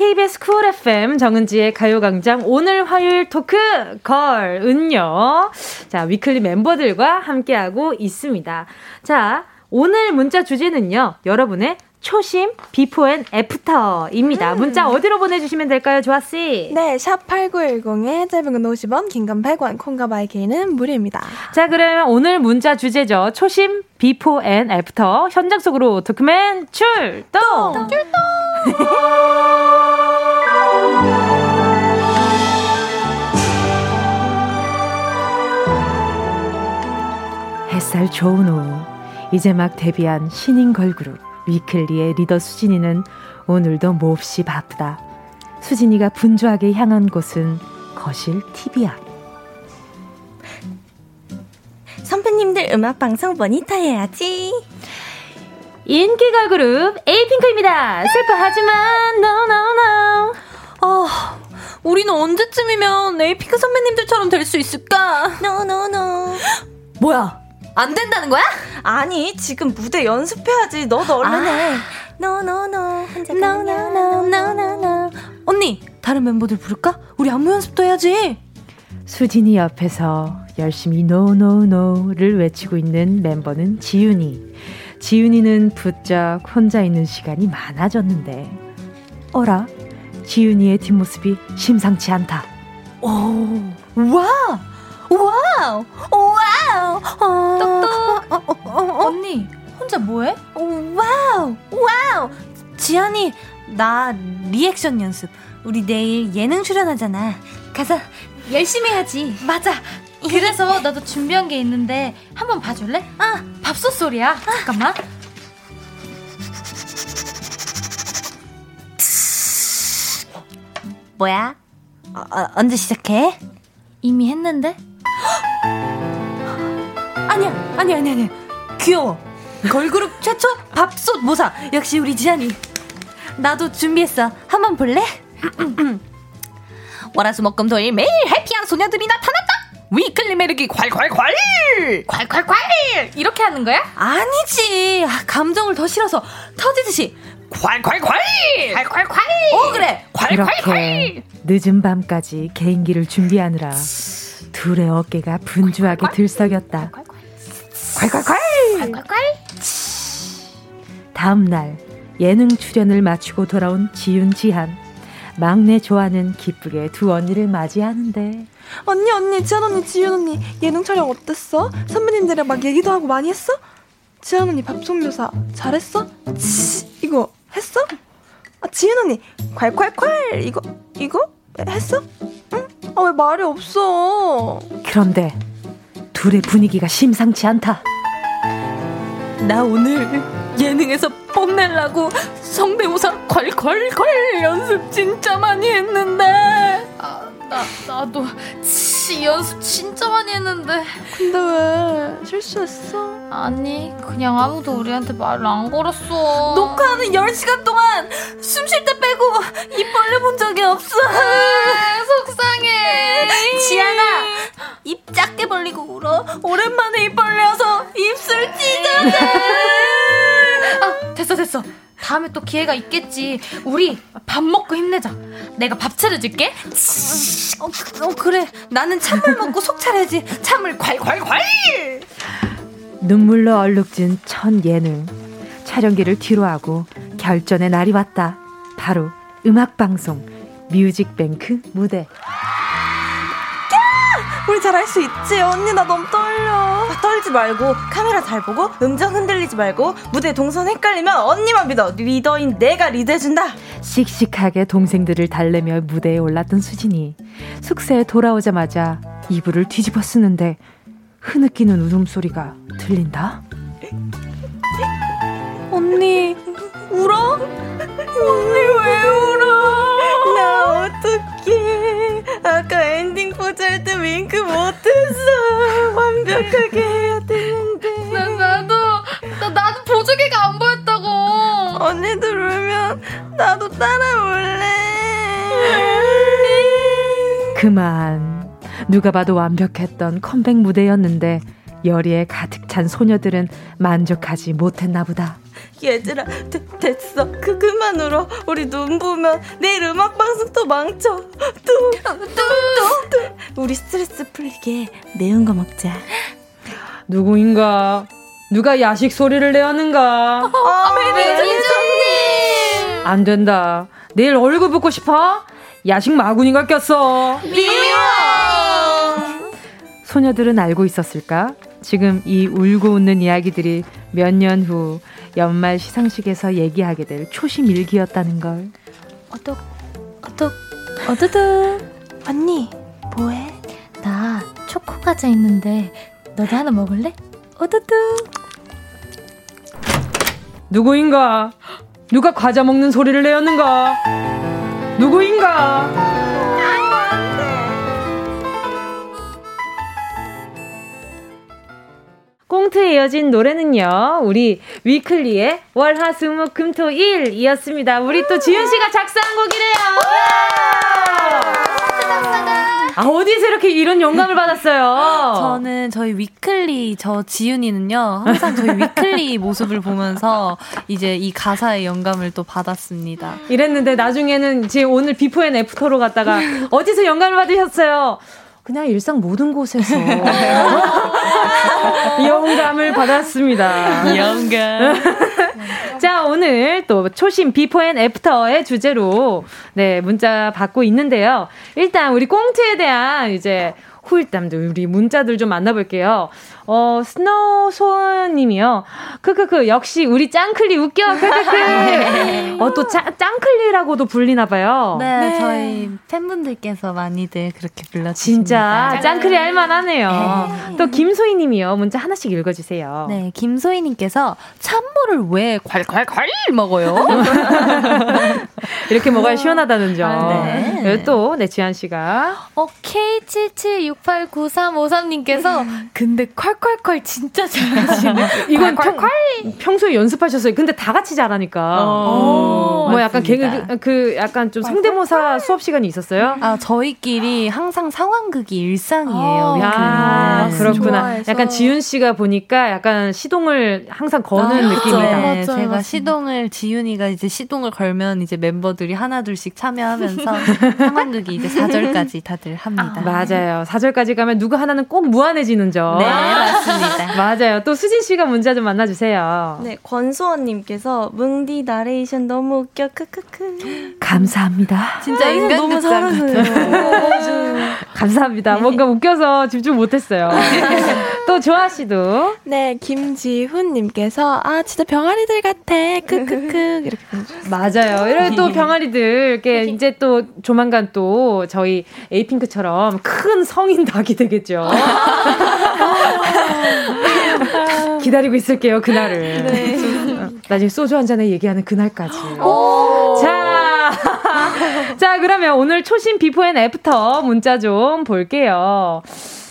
Speaker 1: KBS 쿨 FM 정은지의 가요광장 오늘 화요일 토크 걸 은요. 자 위클리 멤버들과 함께하고 있습니다. 자 오늘 문자 주제는요. 여러분의 초심 before and after입니다. 음. 문자 어디로 보내주시면 될까요, 조아씨?
Speaker 8: 네, 샵 8910에 짧은 건 50원, 긴 건 100원, 콩과 마이케이는 무료입니다.
Speaker 1: 자, 그러면 오늘 문자 주제죠. 초심 before and after 현장 속으로 토크맨 출동! 출동! 햇살 좋은 오후 이제 막 데뷔한 신인 걸그룹 위클리의 리더 수진이는 오늘도 몹시 바쁘다. 수진이가 분주하게 향한 곳은 거실 TV 앞.
Speaker 6: 선배님들 음악 방송 모니터 해야지.
Speaker 1: 인기 걸그룹 에이핑크입니다. 슬퍼하지만 no no no.
Speaker 9: 어, 우리는 언제쯤이면 에이핑크 선배님들처럼 될 수 있을까?
Speaker 6: no no no.
Speaker 9: 뭐야? 안 된다는 거야?
Speaker 6: 아니, 지금 무대 연습해야지. 너도 얼른 아. 해.
Speaker 9: 혼자 no no. 언니, 다른 멤버들 부를까? 우리 안무 연습도 해야지.
Speaker 1: 수진이 옆에서 열심히 no no no를 외치고 있는 멤버는 지윤이. 지윤이는 부쩍 혼자 있는 시간이 많아졌는데, 어라? 지윤이의 뒷모습이 심상치 않다.
Speaker 9: 오, 와! wow! wow! 어, 똑똑! 어, 언니, 혼자 뭐해? wow! wow! 지연이, 나 리액션 연습. 우리 내일 예능 출연하잖아. 가서 열심히 해야지.
Speaker 7: 맞아. 그래서 나도 준비한 게 있는데 한번 봐줄래? 아, 밥솥 소리야. 아. 잠깐만.
Speaker 9: 뭐야? 어, 어, 언제 시작해?
Speaker 7: 이미 했는데?
Speaker 9: 아니야, 아니야, 아니야, 아니야. 귀여워. 걸그룹 최초 밥솥 모사. 역시 우리 지안이. 나도 준비했어. 한번 볼래? 월화수목금토일 매일 해피한 소녀들이 나타났다. 위클리 매력이 콸콸콸!
Speaker 7: 콸콸콸! 이렇게 하는 거야?
Speaker 9: 아니지. 아, 감정을 더 실어서 터지듯이 콸콸콸! 콸콸콸! 어 그래. 콸콸콸!
Speaker 1: 늦은 밤까지 개인기를 준비하느라 둘의 어깨가 분주하게 들썩였다. 콸콸콸! 콸콸콸! 다음 날 예능 출연을 마치고 돌아온 지윤 지한 막내 조아는 기쁘게 두 언니를 맞이하는데
Speaker 8: 언니 언니 지한 언니 지윤 언니 예능 촬영 어땠어? 선배님들이랑 막 얘기도 하고 많이 했어? 지한 언니 밥속 묘사 잘했어? 치, 이거 했어? 아 지윤 언니 콸콸콸 이거 이거 했어? 응? 아 왜 말이 없어?
Speaker 1: 그런데 둘의 분위기가 심상치 않다.
Speaker 9: 나 오늘 예능에서 뽐내려고 성대모사 콸콸콸 연습 진짜 많이 했는데.
Speaker 7: 아, 나, 나도 치, 연습 진짜 많이 했는데.
Speaker 8: 근데 왜 실수했어?
Speaker 7: 아니, 그냥 아무도 우리한테 말을 안 걸었어.
Speaker 9: 녹화하는 10시간 동안 숨 쉴 때 빼고 입 벌려본 적이 없어.
Speaker 7: 아, 속상해.
Speaker 9: 지안아, 입 작게 벌리고 울어. 오랜만에 입 벌려서 입술 찢어져.
Speaker 7: 아, 됐어, 됐어. 다음에 또 기회가 있겠지. 우리 밥 먹고 힘내자. 내가 밥 차려줄게.
Speaker 9: 어, 어 그래. 나는 찬물 먹고 속 차려야지. 찬물 콸콸콸!
Speaker 1: 눈물로 얼룩진 첫 예능. 촬영기를 뒤로 하고 결전의 날이 왔다. 바로 음악 방송 뮤직뱅크 무대.
Speaker 8: 우리 잘할 수 있지? 언니 나 너무 떨려. 아,
Speaker 6: 떨지 말고 카메라 잘 보고 음정 흔들리지 말고 무대 동선 헷갈리면 언니만 믿어. 리더인 내가 리드해준다.
Speaker 1: 씩씩하게 동생들을 달래며 무대에 올랐던 수진이 숙소에 돌아오자마자 이불을 뒤집어 쓰는데 흐느끼는 울음소리가 들린다.
Speaker 9: 언니 울어?
Speaker 6: 언니 왜 울어? 나 어떡해? 예, 아까 엔딩 포즈할 때 윙크 못했어. 완벽하게 해야 되는데. 나, 나도,
Speaker 7: 나, 나도 보조개가 안 보였다고.
Speaker 6: 언니들 울면 나도 따라 울래.
Speaker 1: 그만. 누가 봐도 완벽했던 컴백 무대였는데, 열의에 가득 찬 소녀들은 만족하지 못했나 보다.
Speaker 6: 얘들아, 되, 됐어. 그, 그만 울어. 우리 눈 부으면 내일 음악 방송 또 망쳐. 또, 또, 또, 또. 우리 스트레스 풀리게 매운 거 먹자.
Speaker 1: 누구인가? 누가 야식 소리를 내었는가?
Speaker 6: 아, 매니저님!
Speaker 1: 안 된다. 내일 얼굴 붓고 싶어? 야식 마구니가 꼈어.
Speaker 6: 미워!
Speaker 1: 소녀들은 알고 있었을까? 지금 이 울고 웃는 이야기들이 몇 년 후 연말 시상식에서 얘기하게 될 초심 일기였다는 걸.
Speaker 7: 어떡, 어떡, 어두두.
Speaker 8: 언니, 뭐해?
Speaker 7: 나 초코 과자 있는데 너도 하나 먹을래? 어두두.
Speaker 1: 누구인가? 누가 과자 먹는 소리를 내었는가? 누구인가? 꽁트에 이어진 노래는요, 우리 위클리의 월 화 수 목 금 토 일 이었습니다. 우리 또 지윤씨가 작사한 곡이래요! 아, 어디서 이렇게 이런 영감을 받았어요?
Speaker 9: 저는 저희 위클리, 저 지윤이는요, 항상 저희 위클리 모습을 보면서 이제 이 가사의 영감을 또 받았습니다.
Speaker 1: 이랬는데 나중에는 지금 오늘 before and after로 갔다가 어디서 영감을 받으셨어요? 그냥 일상 모든 곳에서 영감을 받았습니다.
Speaker 9: 영감.
Speaker 1: 자, 오늘 또 초심 비포 앤 애프터의 주제로 네, 문자 받고 있는데요. 일단 우리 꽁트에 대한 이제 후일담들 우리 문자들 좀 만나볼게요. 어, 스노우 소님이요. 크크크, 역시 우리 짱클리 웃겨. 크크크. 어, 또 짱, 짱클리라고도 불리나봐요.
Speaker 9: 네, 네, 저희 팬분들께서 많이들 그렇게 불러주십니다.
Speaker 1: 진짜 짱클리 할만하네요. 네. 또 김소희 님이요. 문자 하나씩 읽어주세요.
Speaker 9: 네, 김소희 님께서 찬물을 왜 콸콸콸 먹어요?
Speaker 1: 이렇게 먹어야 시원하다는 점. 아, 네. 네. 또, 네, 지한 씨가.
Speaker 7: 어, K77689353님께서 근데 콸콸 콸 진짜 잘하시네.
Speaker 1: 이건 콸, 콸, 평소에 연습하셨어요. 근데 다 같이 잘하니까. 어, 뭐 약간 개그 그 약간 좀 성대모사 수업 시간이 있었어요?
Speaker 9: 아 저희끼리 항상 상황극이 일상이에요.
Speaker 1: 아, 아 그렇구나. 좋아해서. 약간 지윤 씨가 보니까 약간 시동을 항상 거는 아, 느낌이다. 네,
Speaker 9: 맞아요, 제가 맞아요. 시동을 지윤이가 이제 시동을 걸면 이제 멤버들이 하나 둘씩 참여하면서 상황극이 이제 4절까지 다들 합니다. 아,
Speaker 1: 맞아요. 4절까지 가면 누구 하나는 꼭 무한해지는 점.
Speaker 9: 네. 맞습니다.
Speaker 1: 맞아요. 또 수진 씨가 문자 좀 만나주세요.
Speaker 6: 네, 권수원님께서 뭉디 나레이션 너무 웃겨 크크크.
Speaker 1: 감사합니다.
Speaker 9: 진짜 아, 인간 너무 잘하세요.
Speaker 1: 감사합니다. 네. 뭔가 웃겨서 집중 못했어요. 또 조아 씨도.
Speaker 8: 네, 김지훈님께서 아 진짜 병아리들 같아 크크크 이렇게
Speaker 1: 맞아요. 이렇게 또 병아리들 이렇게 이제 또 조만간 또 저희 에이핑크처럼 큰 성인 닭이 되겠죠. 기다리고 있을게요, 그날을. 네. 나중에 소주 한 잔에 얘기하는 그날까지. 자, 자, 그러면 오늘 초심 before and after 문자 좀 볼게요.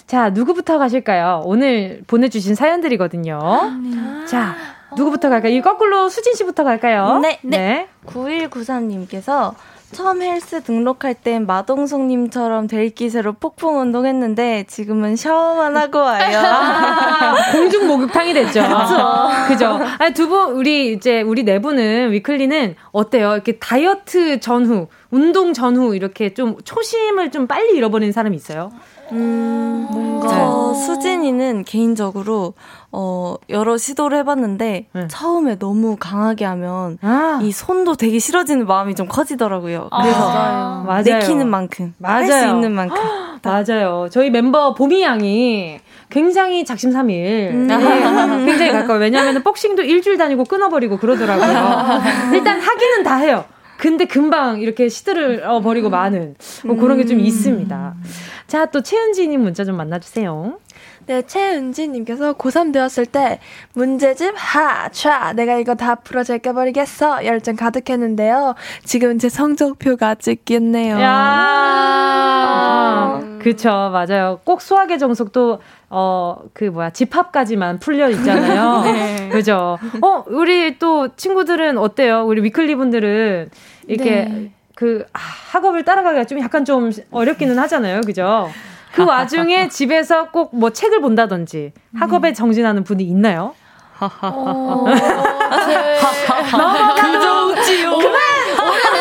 Speaker 1: 자, 누구부터 가실까요? 오늘 보내주신 사연들이거든요. 자, 누구부터 갈까요? 이 거꾸로 수진 씨부터 갈까요?
Speaker 6: 네. 네. 네. 9193님께서 처음 헬스 등록할 땐 마동석님처럼 델기세로 폭풍 운동했는데 지금은 샤워만 하고 와요. 아,
Speaker 1: 공중 목욕탕이 됐죠. 그죠. 아니, 두 분, 우리 이제, 우리 네 분은, 위클리는 어때요? 이렇게 다이어트 전후, 운동 전후, 이렇게 좀 초심을 좀 빨리 잃어버리는 사람이 있어요?
Speaker 6: 음, 뭔가. 저 수진이는 개인적으로, 어, 여러 시도를 해봤는데, 네. 처음에 너무 강하게 하면, 아. 이 손도 되게 싫어지는 마음이 좀 커지더라고요. 그래서, 아, 맞아요. 내키는 만큼, 할 수 있는 만큼.
Speaker 1: 맞아요. 저희 멤버 보미 양이 굉장히 작심삼일. 음. 네. 굉장히 가까워요. 왜냐하면 복싱도 일주일 다니고 끊어버리고 그러더라고요. 일단 하기는 다 해요. 근데 금방 이렇게 시들을 어, 버리고 마는 뭐 그런 게 좀 있습니다. 자, 또 최은지님 문자 좀 만나주세요.
Speaker 8: 네, 최은지님께서 고3 되었을 때 문제집 하, 차, 내가 이거 다 풀어 제껴버리겠어 열정 가득했는데요. 지금 제 성적표가 찍겠네요.
Speaker 1: 야, 아, 그쵸, 맞아요. 꼭 수학의 정석도 어, 그 뭐야, 집합까지만 풀려 있잖아요. 네. 그죠? 어, 우리 또 친구들은 어때요? 우리 위클리 분들은 이렇게 네. 그 아, 학업을 따라가기가 좀 약간 좀 어렵기는 하잖아요. 그죠? 그 와중에 집에서 꼭 뭐 책을 본다든지 학업에 정진하는 분이 있나요? 어,
Speaker 7: 넘어가지요. 그만!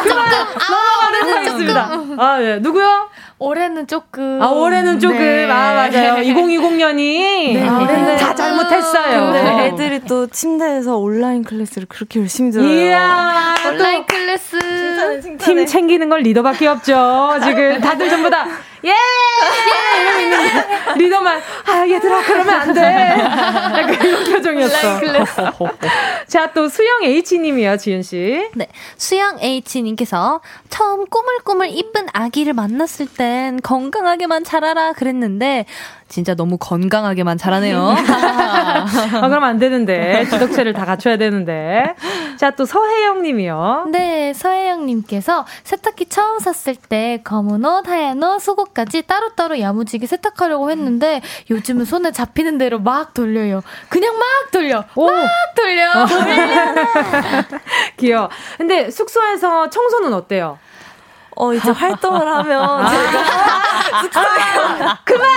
Speaker 1: 그만! 넘어가도록 하겠습니다. 아, 예. 누구요?
Speaker 7: 올해는 조금.
Speaker 1: 아, 올해는 조금. 네. 아, 맞아요. 2020년이. 네. 아, 다 잘못했어요.
Speaker 6: 네. 애들이 또 침대에서 온라인 클래스를 그렇게 열심히 들어요. 이야,
Speaker 7: 온라인 클래스. 칭찬해,
Speaker 1: 칭찬해. 팀 챙기는 걸 리더밖에 없죠. 지금 다들 전부 다. 예! 예! 이러고 있는데 리더만 아 얘들아 그러면 안 돼. 약간 이런 표정이었어. 자 또 수영 H님이요 지윤 씨.
Speaker 9: 네 수영 H님께서 처음 꼬물꼬물 이쁜 아기를 만났을 땐 건강하게만 자라라 그랬는데 진짜 너무 건강하게만 자라네요.
Speaker 1: 아, 그럼 안 되는데. 지덕체를 다 갖춰야 되는데. 자, 또 서혜영 님이요.
Speaker 7: 네, 서혜영 님께서 세탁기 처음 샀을 때 검은 옷, 하얀 옷, 속옷까지 따로따로 야무지게 세탁하려고 했는데 요즘은 손에 잡히는 대로 막 돌려요. 그냥 막 돌려. 오. 막 돌려.
Speaker 1: 귀여워. 근데 숙소에서 청소는 어때요?
Speaker 6: 어, 이제 활동을 하면 아. 제가
Speaker 1: 아, 그만!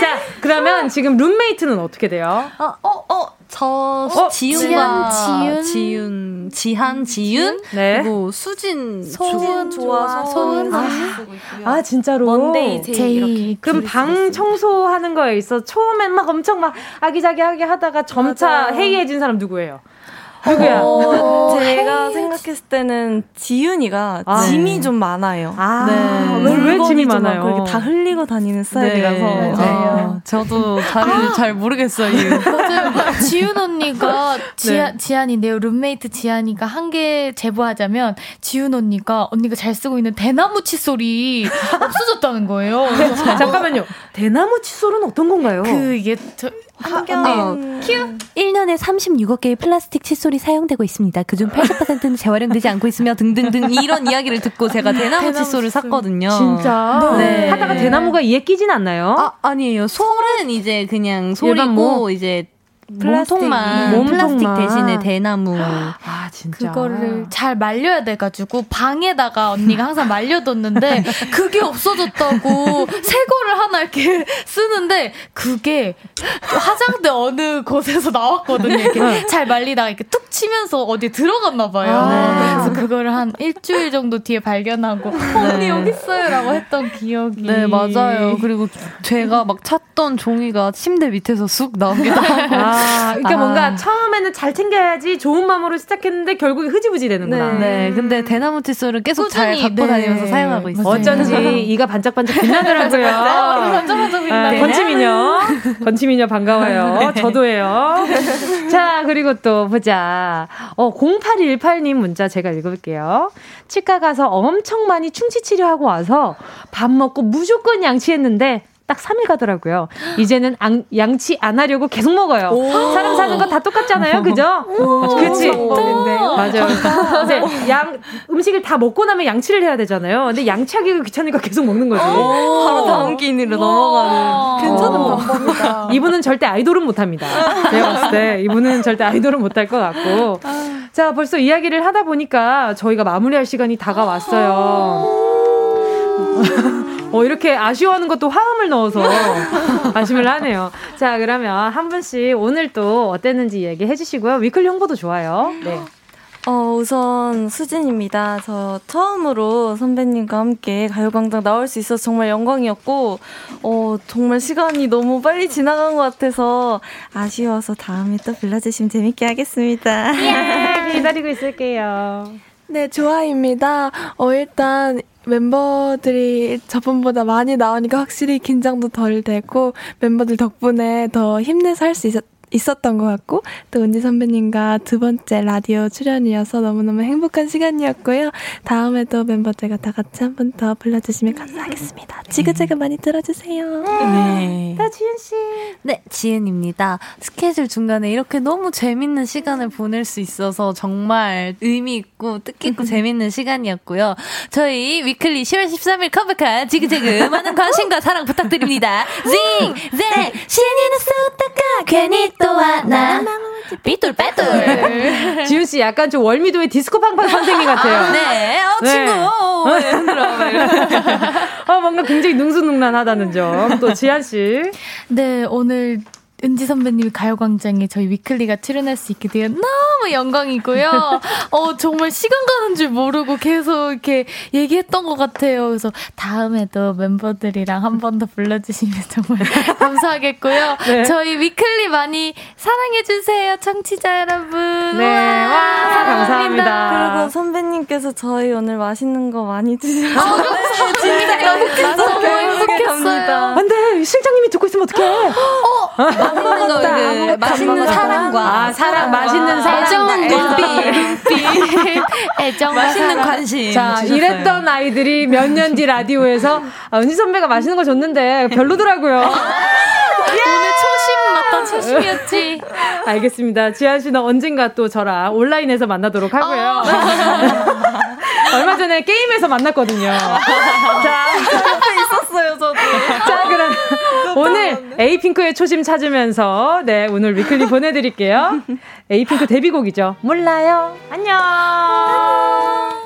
Speaker 1: 자, 그러면 지금 룸메이트는 어떻게 돼요?
Speaker 9: 어, 어, 어. 저 어? 지윤과 지윤, 지윤, 지한, 지윤, 네. 그리고 수진,
Speaker 6: 소은 좋아서 소은
Speaker 1: 아, 아, 진짜로
Speaker 6: 원데이 제이
Speaker 1: 그럼 방 청소하는 거에 있어 처음엔 막 엄청 막 아기자기하게 하다가 점차 맞아요. 해이해진 사람 누구예요? 누구야? 어,
Speaker 6: 제가 생각했을 때는 지윤이가 아, 짐이 네. 좀 많아요.
Speaker 1: 아, 네. 왜, 왜 짐이 많아요?
Speaker 6: 그렇게 다 흘리고 다니는 스타일이라서. 네.
Speaker 9: 아, 저도 잘, 아. 잘 모르겠어요.
Speaker 7: 맞아요. 지윤 언니가, 지아, 네. 지한이네요. 룸메이트 지한이가 한 개 제보하자면, 지윤 언니가 언니가 잘 쓰고 있는 대나무 칫솔이 없어졌다는 거예요.
Speaker 1: 잠깐만요. 대나무 칫솔은 어떤 건가요?
Speaker 7: 그, 이게, 저,
Speaker 9: 환경 어, 큐 1년에 36억 개의 플라스틱 칫솔이 사용되고 있습니다. 그중 80%는 재활용되지 않고 있으며 등등등 이런 이야기를 듣고 제가 대나무, 대나무 칫솔을 샀거든요.
Speaker 1: 진짜? 네. 하다가 대나무가 이에 끼진 않나요?
Speaker 9: 아, 아니에요. 솔은 이제 그냥 솔이고 뭐 이제 몸통만 몸 플라스틱 대신에 대나무.
Speaker 1: 아 진짜.
Speaker 7: 그거를 잘 말려야 돼 가지고 방에다가 언니가 항상 말려뒀는데 그게 없어졌다고 새 거를 하나 이렇게 쓰는데 그게 화장대 어느 곳에서 나왔거든요. 이렇게 네. 잘 말리다가 이렇게 툭 치면서 어디 들어갔나 봐요. 아~ 그래서 그거를 한 일주일 정도 뒤에 발견하고 네. 언니 여기 있어요라고 했던 기억이.
Speaker 9: 네 맞아요. 그리고 제가 막 찾던 종이가 침대 밑에서 쑥 나오기도 하고. 아,
Speaker 1: 아, 그러니까 아. 뭔가 처음에는 잘 챙겨야지 좋은 마음으로 시작했는데 결국에 흐지부지 되는구나.
Speaker 9: 네, 네. 근데 대나무 칫솔은 계속 꾸준히, 잘 갖고 네. 다니면서 사용하고 있어요.
Speaker 1: 어쩐지 이가 반짝반짝 빛나더라고요.
Speaker 7: 반짝반짝 빛나.
Speaker 1: 네. 건치미녀. 건치미녀 반가워요. 네. 저도예요. 자, 그리고 또 보자. 어, 0818님 문자 제가 읽어볼게요. 치과 가서 엄청 많이 충치 치료하고 와서 밥 먹고 무조건 양치했는데 딱 3일 가더라고요. 이제는 ang, 양치 안 하려고 계속 먹어요. 사람 사는 거 다 똑같잖아요. 그죠? 그렇지. 맞아요. 이제 양 음식을 다 먹고 나면 양치를 해야 되잖아요. 근데 양치하기가 귀찮으니까 계속 먹는 거지.
Speaker 6: 바로 다음 끼니로 넘어가는
Speaker 8: 괜찮은 방법이다.
Speaker 1: 이분은 절대 아이돌은 못 합니다. 제가 봤을 때 이분은 절대 아이돌은 못 할 것 같고. 자, 벌써 이야기를 하다 보니까 저희가 마무리할 시간이 다가왔어요. 어, 이렇게 아쉬워하는 것도 화음을 넣어서 아쉬움을 하네요. 자, 그러면 한 분씩 오늘 또 어땠는지 얘기해 주시고요. 위클리 홍보도 좋아요. 네.
Speaker 6: 어, 우선 수진입니다. 저 처음으로 선배님과 함께 가요광장 나올 수 있어서 정말 영광이었고, 어, 정말 시간이 너무 빨리 지나간 것 같아서 아쉬워서 다음에 또 불러주시면 재밌게 하겠습니다.
Speaker 1: 예, 기다리고 있을게요.
Speaker 8: 네, 좋아입니다. 어, 일단 멤버들이 저번보다 많이 나오니까 확실히 긴장도 덜 되고 멤버들 덕분에 더 힘내서 할 수 있었 있었던 것 같고 또 은지 선배님과 두 번째 라디오 출연이어서 너무너무 행복한 시간이었고요. 다음에도 멤버들과 다 같이 한 번 더 불러주시면 감사하겠습니다. 지그재그 많이 들어주세요.
Speaker 9: 네.
Speaker 1: 나 지은 씨.
Speaker 9: 네, 지은입니다. 스케줄 중간에 이렇게 너무 재밌는 시간을 보낼 수 있어서 정말 의미 있고 뜻깊고 재밌는 시간이었고요. 저희 위클리 10월 13일 컴백한 지그재그 많은 관심과 사랑 부탁드립니다. 징! 제! 신이는 쏟다가 괜히 또 하나 삐뚤빼뚤.
Speaker 1: 지훈 씨 약간 좀 월미도의 디스코 팡팡 선생님 같아요.
Speaker 9: 아, 네, 어, 친구. 네.
Speaker 1: 어, 뭔가 굉장히 능수능란하다는 점. 또 지한 씨.
Speaker 7: 네, 오늘 은지 선배님이 가요광장에 저희 위클리가 출연할 수 있게 되어 너무 영광이고요. 어, 정말 시간 가는 줄 모르고 계속 이렇게 얘기했던 것 같아요. 그래서 다음에도 멤버들이랑 한 번 더 불러주시면 정말 감사하겠고요. 네. 저희 위클리 많이 사랑해주세요, 청취자 여러분.
Speaker 1: 네, 와, 와 감사합니다.
Speaker 6: 그리고 선배님께서 저희 오늘 맛있는 거 많이 드셔서. 아,
Speaker 7: 네, 진짜 너무 행복했어요.
Speaker 1: 안 돼, 실장님이 듣고 있으면 어떡해. 어,
Speaker 9: 거, 그, 맛있는 사랑과.
Speaker 1: 아, 사랑, 맛있는 사랑.
Speaker 7: 애정, 눈빛. 애정,
Speaker 9: 맛있는. 관심.
Speaker 1: 자, 주셨어요. 이랬던 아이들이 몇 년 뒤 라디오에서 아, 은지 선배가 맛있는 거 줬는데 별로더라고요.
Speaker 7: 오늘 초심 어떤 초심이었지.
Speaker 1: 알겠습니다. 지한 씨는 언젠가 또 저랑 온라인에서 만나도록 하고요. 어. 얼마 전에 게임에서 만났거든요.
Speaker 6: 자, 옆에 있었어요, 저도.
Speaker 1: 자, 그럼 오늘 에이핑크의 초심 찾으면서 네, 오늘 위클리 보내드릴게요. 에이핑크 데뷔곡이죠. 몰라요. 안녕.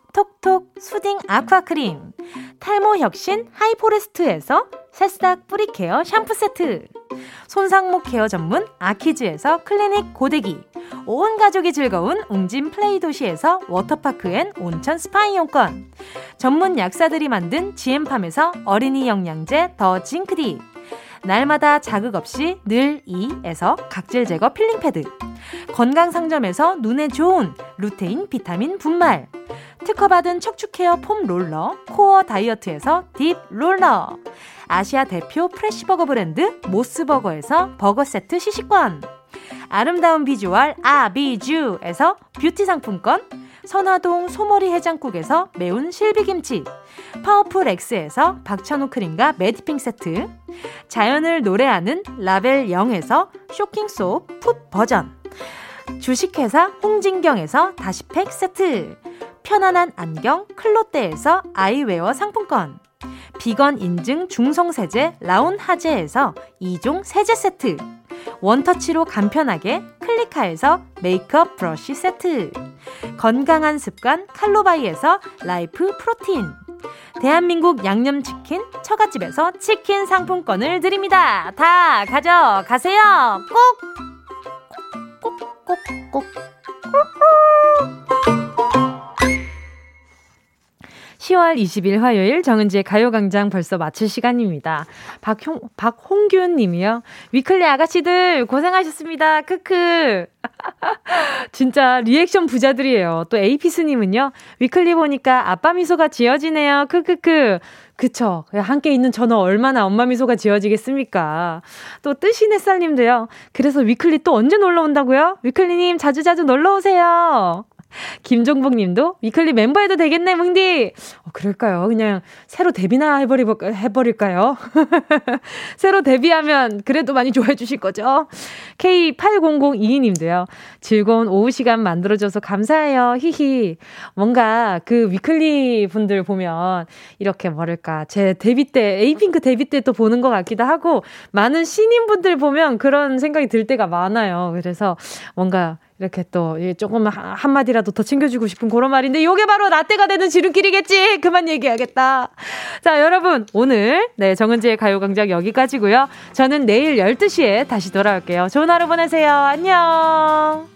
Speaker 1: 톡톡 soothing aqua 크림. 탈모 혁신 하이포레스트에서 새싹 뿌리 care 샴푸 세트. 손상모 care 전문 아키즈에서 클리닉 고데기. 온 가족이 즐거운 웅진 플레이 도시에서 워터파크 and 온천 스파 이용권. 전문 약사들이 만든 지엠팜에서 어린이 영양제 더 징크디 날마다 자극 없이 늘 이에서 각질 제거 필링 패드. 건강 상점에서 눈에 좋은 루테인 비타민 분말. 특허받은 척추 care foam roller 코어 다이어트에서 deep roller. 아시아 대표 fresh 버거 브랜드 모스버거에서 버거 세트 시식권. 아름다운 비주얼 아비주에서 뷰티 상품권 선화동 소머리 해장국에서 매운 실비김치 파워풀 엑스에서 박찬호 크림과 매디핑 세트 자연을 노래하는 라벨 0에서 쇼킹소 풋 버전 주식회사 홍진경에서 다시팩 세트 편안한 안경 클로떼에서 아이웨어 상품권 비건 인증 중성세제 라운 하제에서 2종 세제 세트 원터치로 간편하게 클리카에서 메이크업 브러쉬 세트 건강한 습관 칼로바이에서 life protein 대한민국 양념치킨 처갓집에서 치킨 상품권을 드립니다. 다 가져가세요. 꼭! 꼭, 꼭, 꼭. 10월 20일 화요일 정은지의 가요광장 벌써 마칠 시간입니다. 박홍, 박홍균 님이요. 위클리 아가씨들 고생하셨습니다. 크크. 진짜 리액션 부자들이에요. 또 에이피스 님은요. 위클리 보니까 아빠 미소가 지어지네요. 크크크. 그쵸. 함께 있는 저는 얼마나 엄마 미소가 지어지겠습니까? 또 뜨신 햇살님도요. 그래서 위클리 또 언제 놀러 온다고요? 위클리님 자주자주 놀러 오세요. 김종복 님도 위클리 멤버 해도 되겠네, 뭉디. 어, 그럴까요? 그냥 새로 데뷔나 해버리, 해버릴까요? 새로 데뷔하면 그래도 많이 좋아해 주실 거죠? K8002 님도요. 즐거운 오후 시간 만들어줘서 감사해요. 히히. 뭔가 그 위클리 분들 보면 이렇게 뭐랄까. 제 데뷔 때, 에이핑크 데뷔 때 또 보는 것 같기도 하고 많은 신인분들 보면 그런 생각이 들 때가 많아요. 그래서 뭔가 이렇게 또 조금 한마디라도 더 챙겨주고 싶은 그런 말인데 요게 바로 라떼가 되는 지름길이겠지. 그만 얘기하겠다. 자 여러분 오늘 네 정은지의 가요광장 여기까지고요. 저는 내일 12시에 다시 돌아올게요. 좋은 하루 보내세요. 안녕